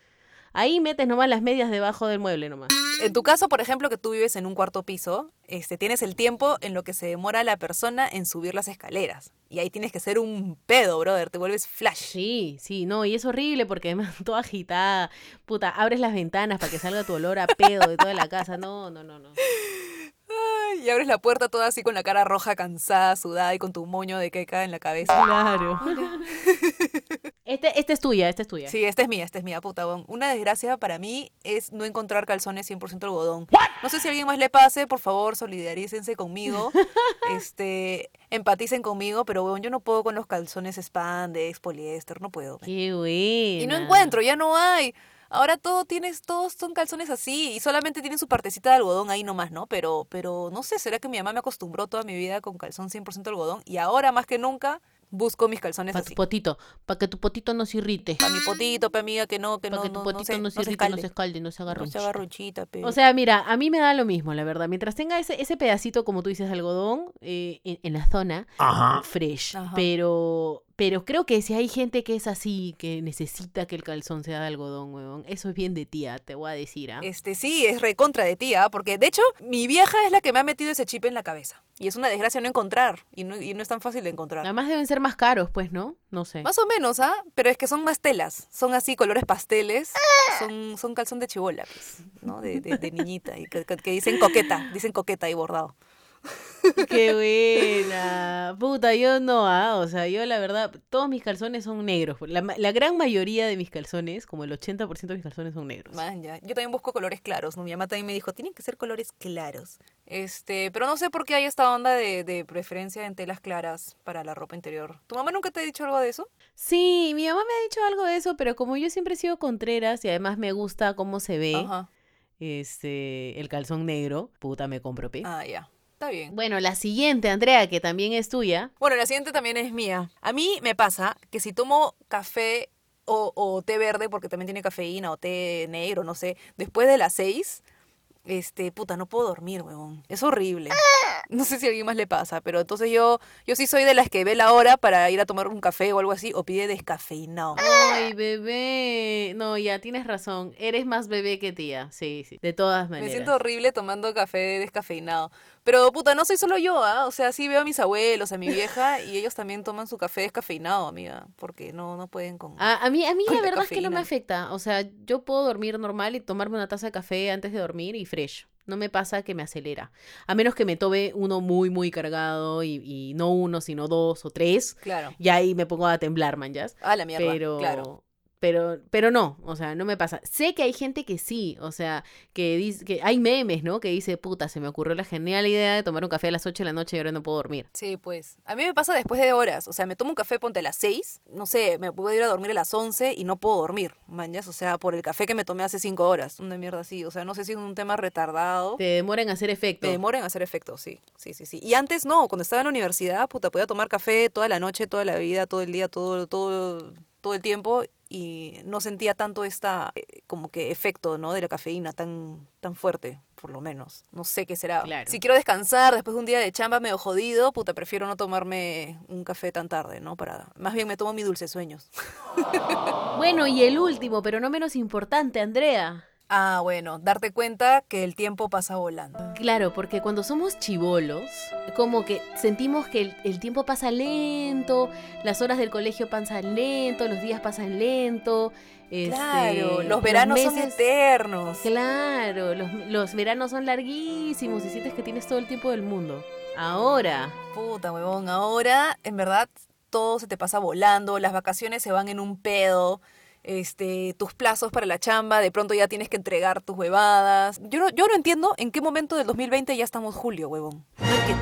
Ahí metes nomás las medias debajo del mueble nomás. En tu caso, por ejemplo, que tú vives en un cuarto piso, este, tienes el tiempo en lo que se demora la persona en subir las escaleras. Y ahí tienes que ser un pedo, brother, te vuelves flash. Sí, sí, no, y es horrible porque [LAUGHS] además toda agitada. Puta, abres las ventanas para que salga tu olor a pedo de toda la casa. No, no, no, no. Y abres la puerta toda así con la cara roja, cansada, sudada y con tu moño de queca en la cabeza. Claro. [LAUGHS] Este, esta es tuya, esta es tuya. Sí, esta es mía, esta es mía, puta. weón. Una desgracia para mí es no encontrar calzones 100% algodón. No sé si a alguien más le pase, por favor, solidarícense conmigo. [LAUGHS] este, empaticen conmigo, pero weón, yo no puedo con los calzones spandex, poliéster, no puedo. Qué buena. Y no encuentro, ya no hay. Ahora todo tienes, todos son calzones así y solamente tienen su partecita de algodón ahí nomás, ¿no? Pero, pero no sé, será que mi mamá me acostumbró toda mi vida con calzón 100% algodón y ahora más que nunca busco mis calzones Para tu así. potito, para que tu potito no se irrite. Para mi potito, pa' amiga, que no, que Para no, que tu no, no potito se, no se no se irrite, no escalde. se escalde, no se agarre No se ronchita, pe. O sea, mira, a mí me da lo mismo, la verdad. Mientras tenga ese, ese pedacito, como tú dices, de algodón eh, en, en la zona, fresh. Ajá. Pero, pero creo que si hay gente que es así, que necesita que el calzón sea de algodón, huevón, eso es bien de tía, te voy a decir, ¿ah? Este sí, es recontra de tía, porque de hecho mi vieja es la que me ha metido ese chip en la cabeza. Y es una desgracia no encontrar, y no, y no es tan fácil de encontrar. Además deben ser más caros, pues, ¿no? No sé. Más o menos, ¿ah? Pero es que son más telas, son así colores pasteles, son, son calzón de chibola, pues, ¿no? De, de- de niñita, y que, que- que dicen coqueta, dicen coqueta ahí bordado. Qué buena. Puta, yo no, ah, o sea, yo la verdad, todos mis calzones son negros. La, gran mayoría de mis calzones, como el 80% de mis calzones son negros. Man, ya. Yo también busco colores claros, ¿no? Mi mamá también me dijo, tienen que ser colores claros. Este, pero no sé por qué hay esta onda de, de preferencia en telas claras para la ropa interior. ¿Tu mamá nunca te ha dicho algo de eso? Sí, mi mamá me ha dicho algo de eso, pero como yo siempre he sido contreras y además me gusta cómo se ve Ajá. este el calzón negro, puta me compro pe. Ah, ya. Está bien. Bueno, la siguiente, Andrea, que también es tuya. Bueno, la siguiente también es mía. A mí me pasa que si tomo café o, o té verde, porque también tiene cafeína, o té negro, no sé, después de las seis, este, puta, no puedo dormir, huevón. Es horrible. No sé si a alguien más le pasa, pero entonces yo, yo sí soy de las que ve la hora para ir a tomar un café o algo así, o pide descafeinado. Ay, bebé. No, ya tienes razón. Eres más bebé que tía. Sí, sí. De todas Me maneras. siento horrible tomando café descafeinado. Pero puta, no soy solo yo, ¿ah? O sea, sí veo a mis abuelos, a mi vieja, y ellos también toman su café descafeinado, amiga, porque no, no pueden con... A, a mí, a mí la la verdad es que no me afecta. O sea, yo puedo dormir normal y tomarme una taza de café antes de dormir y fresh. No me pasa que me acelera. A menos que me tome uno muy, muy cargado y, y no uno, sino dos o tres. Claro. Y ahí me pongo a temblar, man, ¿ya? Ah, la mierda. Pero, Claro. Pero, pero no, o sea, no me pasa. Sé que hay gente que sí, o sea, que dice, que hay memes, ¿no? Que dice, puta, se me ocurrió la genial idea de tomar un café a las 8 de la noche y ahora no puedo dormir. Sí, pues. A mí me pasa después de horas. O sea, me tomo un café, ponte a las 6. No sé, me puedo ir a dormir a las 11 y no puedo dormir. Mañas, o sea, por el café que me tomé hace 5 horas. Una mierda así. O sea, no sé si es un tema retardado. Te demora en hacer efecto. Me demora en hacer efecto, sí. Sí, sí, sí. Y antes no, cuando estaba en la universidad, puta, podía tomar café toda la noche, toda la vida, todo el día, todo, todo, todo el tiempo y no sentía tanto esta eh, como que efecto, ¿no? De la cafeína tan, tan fuerte, por lo menos. No sé qué será. Claro. Si quiero descansar después de un día de chamba medio jodido, puta, prefiero no tomarme un café tan tarde, ¿no? Para, más bien me tomo mi dulce sueños. [LAUGHS] Bueno, y el último, pero no menos importante, Andrea. Ah, bueno, darte cuenta que el tiempo pasa volando. Claro, porque cuando somos chivolos, como que sentimos que el, el tiempo pasa lento, las horas del colegio pasan lento, los días pasan lento. este, Claro, los veranos son meses- eternos. Claro, los, los veranos son larguísimos y sientes que tienes todo el tiempo del mundo. Ahora, Puta, huevón, ahora en verdad todo se te pasa volando, las vacaciones se van en un pedo, este, tus plazos para la chamba, de pronto ya tienes que entregar tus huevadas. Yo no, yo no entiendo en qué momento del 2020 ya estamos julio, huevón.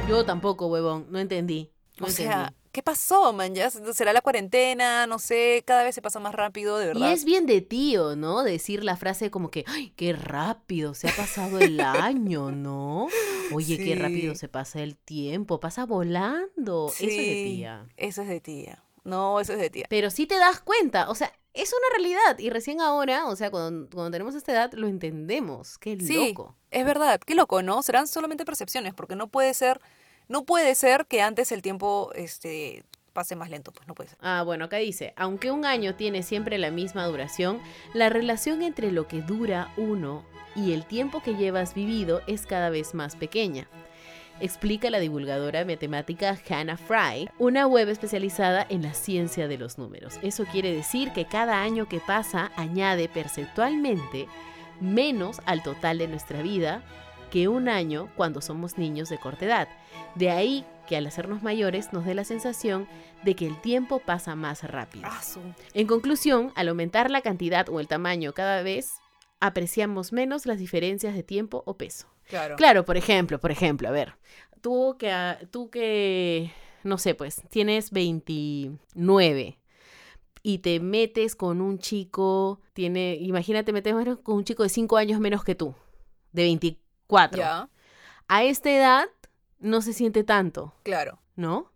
Yo tampoco, huevón, no entendí. No o sea. ¿qué pasó, man? ¿Ya será la cuarentena? No sé, cada vez se pasa más rápido, de Y verdad. es bien de tío, ¿no? Decir la frase como que, ¡ay, qué rápido se ha pasado el [LAUGHS] año, ¿no? Oye, qué rápido se pasa el tiempo, pasa volando. Eso es de tía. Eso es de tía. No, eso es de tía. Pero sí te das cuenta, o sea, es una realidad. Y recién ahora, o sea, cuando, cuando tenemos esta edad, lo entendemos. Qué Sí. loco. Es verdad, qué loco, ¿no? Serán solamente percepciones, porque no puede ser, no puede ser que antes el tiempo este pase más lento, pues no puede ser. Ah, bueno, acá dice, aunque un año tiene siempre la misma duración, la relación entre lo que dura uno y el tiempo que llevas vivido es cada vez más pequeña. Explica la divulgadora matemática Hannah Fry, una web especializada en la ciencia de los números. Eso quiere decir que cada año que pasa añade perceptualmente menos al total de nuestra vida que un año cuando somos niños de corta edad. De ahí que al hacernos mayores nos dé la sensación de que el tiempo pasa más rápido. En conclusión, al aumentar la cantidad o el tamaño cada vez, apreciamos menos las diferencias de tiempo o peso. Claro. Claro, por ejemplo, por ejemplo, a ver, tú que, tú que, no sé, pues, tienes 29 y te metes con un chico, tiene, imagínate, metes con un chico de 5 años menos que tú, de 24. Ya, A esta edad no se siente tanto, claro. ¿no?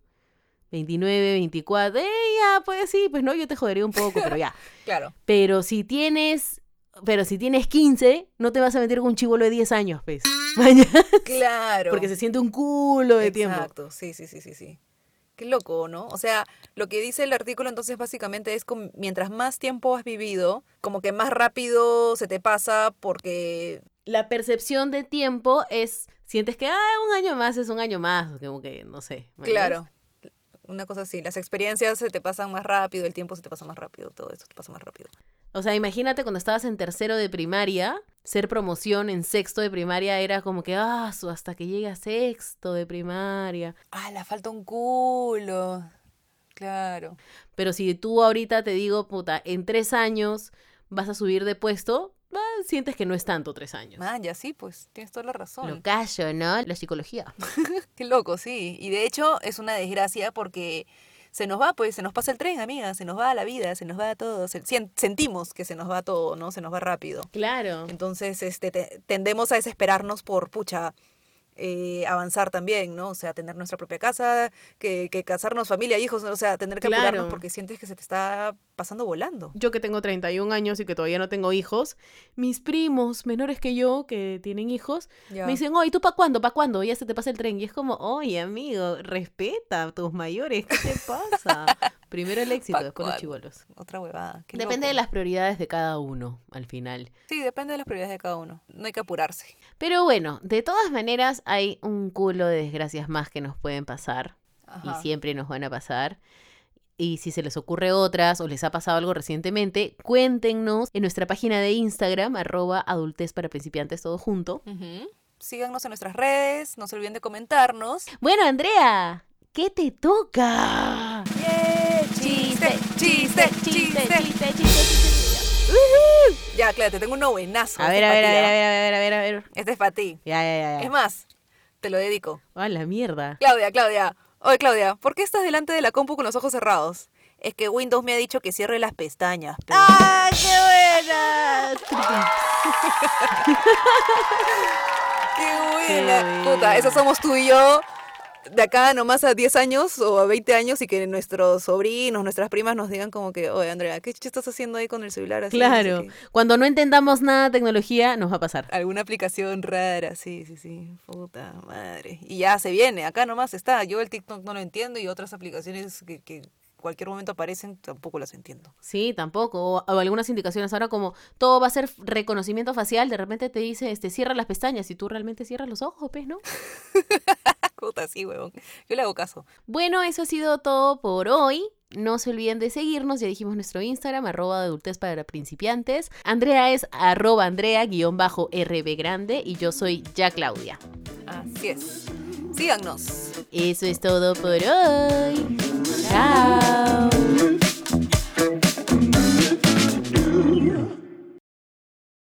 29, 24, eh, ya, pues sí, pues no, yo te jodería un poco, pero ya. [LAUGHS] Claro. Pero si tienes, pero si tienes 15, no te vas a meter con un chivolo de 10 años, pues. [LAUGHS] Mañana, Claro. Porque se siente un culo de tiempo. Exacto, sí, sí, sí, sí, sí. Qué loco, ¿no? O sea, lo que dice el artículo entonces básicamente es como mientras más tiempo has vivido, como que más rápido se te pasa porque La percepción de tiempo es, sientes que, ah, un año más es un año más, como que, no sé. ¿me Claro. Una cosa así, las experiencias se te pasan más rápido, el tiempo se te pasa más rápido, todo eso te pasa más rápido. O sea, imagínate cuando estabas en tercero de primaria, ser promoción en sexto de primaria era como que, ah, hasta que llegue a sexto de primaria. Ah, le falta un culo. Claro. Pero si tú ahorita te digo, puta, en tres años vas a subir de puesto, ah, sientes que no es tanto tres años. Ah, ya sí, pues tienes toda la razón. Lo callo, ¿no? La psicología. [LAUGHS] Qué loco, sí. Y de hecho es una desgracia porque se nos va, pues, se nos pasa el tren, amiga, se nos va la vida, se nos va todo. se- sentimos que se nos va todo, ¿no? Se nos va rápido. Claro. Entonces, este, te- tendemos a desesperarnos por, pucha, eh, avanzar también, ¿no? O sea, tener nuestra propia casa, que, que casarnos, familia, hijos, o sea, tener que Claro. apurarnos porque sientes que se te está pasando volando. Yo que tengo 31 años y que todavía no tengo hijos, mis primos menores que yo, que tienen hijos, Ya. me dicen, oye, ¿tú para cuándo? ¿Para cuándo? Ya se te pasa el tren. Y es como, oye, amigo, respeta a tus mayores, ¿qué te pasa? Primero el éxito, ¿Pa' después los chivolos. Otra huevada. qué Depende de las prioridades de cada uno, al final. Sí, depende de las prioridades de cada uno. No hay que apurarse. Pero bueno, de todas maneras hay un culo de desgracias más que nos pueden pasar Ajá. y siempre nos van a pasar. Y si se les ocurre otras o les ha pasado algo recientemente, cuéntenos en nuestra página de Instagram, arroba adultez para principiantes, todo junto. Síganos en nuestras redes, no se olviden de comentarnos. Bueno, Andrea, ¿qué te toca? Chiste, chiste, chiste. chiste, chiste. Ya, claro, te tengo un buenazo. A Este ver, a ver, a ver, a ver, a ver, a ver, a ver. Este es para ti. Ya, ya, ya. Es más, te lo dedico. Ah, la mierda. Claudia, Claudia. Oye, Claudia, ¿por qué estás delante de la compu con los ojos cerrados? Es que Windows me ha dicho que cierre las pestañas. pero- ¡Ah, qué buena! [LAUGHS] ¡Qué buena! Qué Puta, esos somos tú y yo de acá nomás a 10 años o a 20 años y que nuestros sobrinos, nuestras primas nos digan como que, oye, Andrea, ¿qué estás haciendo ahí con el celular? Así, Claro. qué". Cuando no entendamos nada de tecnología, nos va a pasar. Alguna aplicación rara, sí, sí, sí. Puta madre. Y ya se viene, acá nomás está. Yo el TikTok no lo entiendo y otras aplicaciones que, que cualquier momento aparecen tampoco las entiendo. Sí, tampoco. O, o algunas indicaciones ahora como todo va a ser reconocimiento facial, de repente te dice, este, cierra las pestañas y tú realmente cierras los ojos, pues, ¿no? [LAUGHS] Puta, sí, huevón. Yo le hago caso. Bueno, eso ha sido todo por hoy. No se olviden de seguirnos, ya dijimos nuestro Instagram, arroba adultez para principiantes. Andrea es arroba Andrea guion bajo RB grande y yo soy ya Claudia. Así es. Síganos. Eso es todo por hoy. Chao.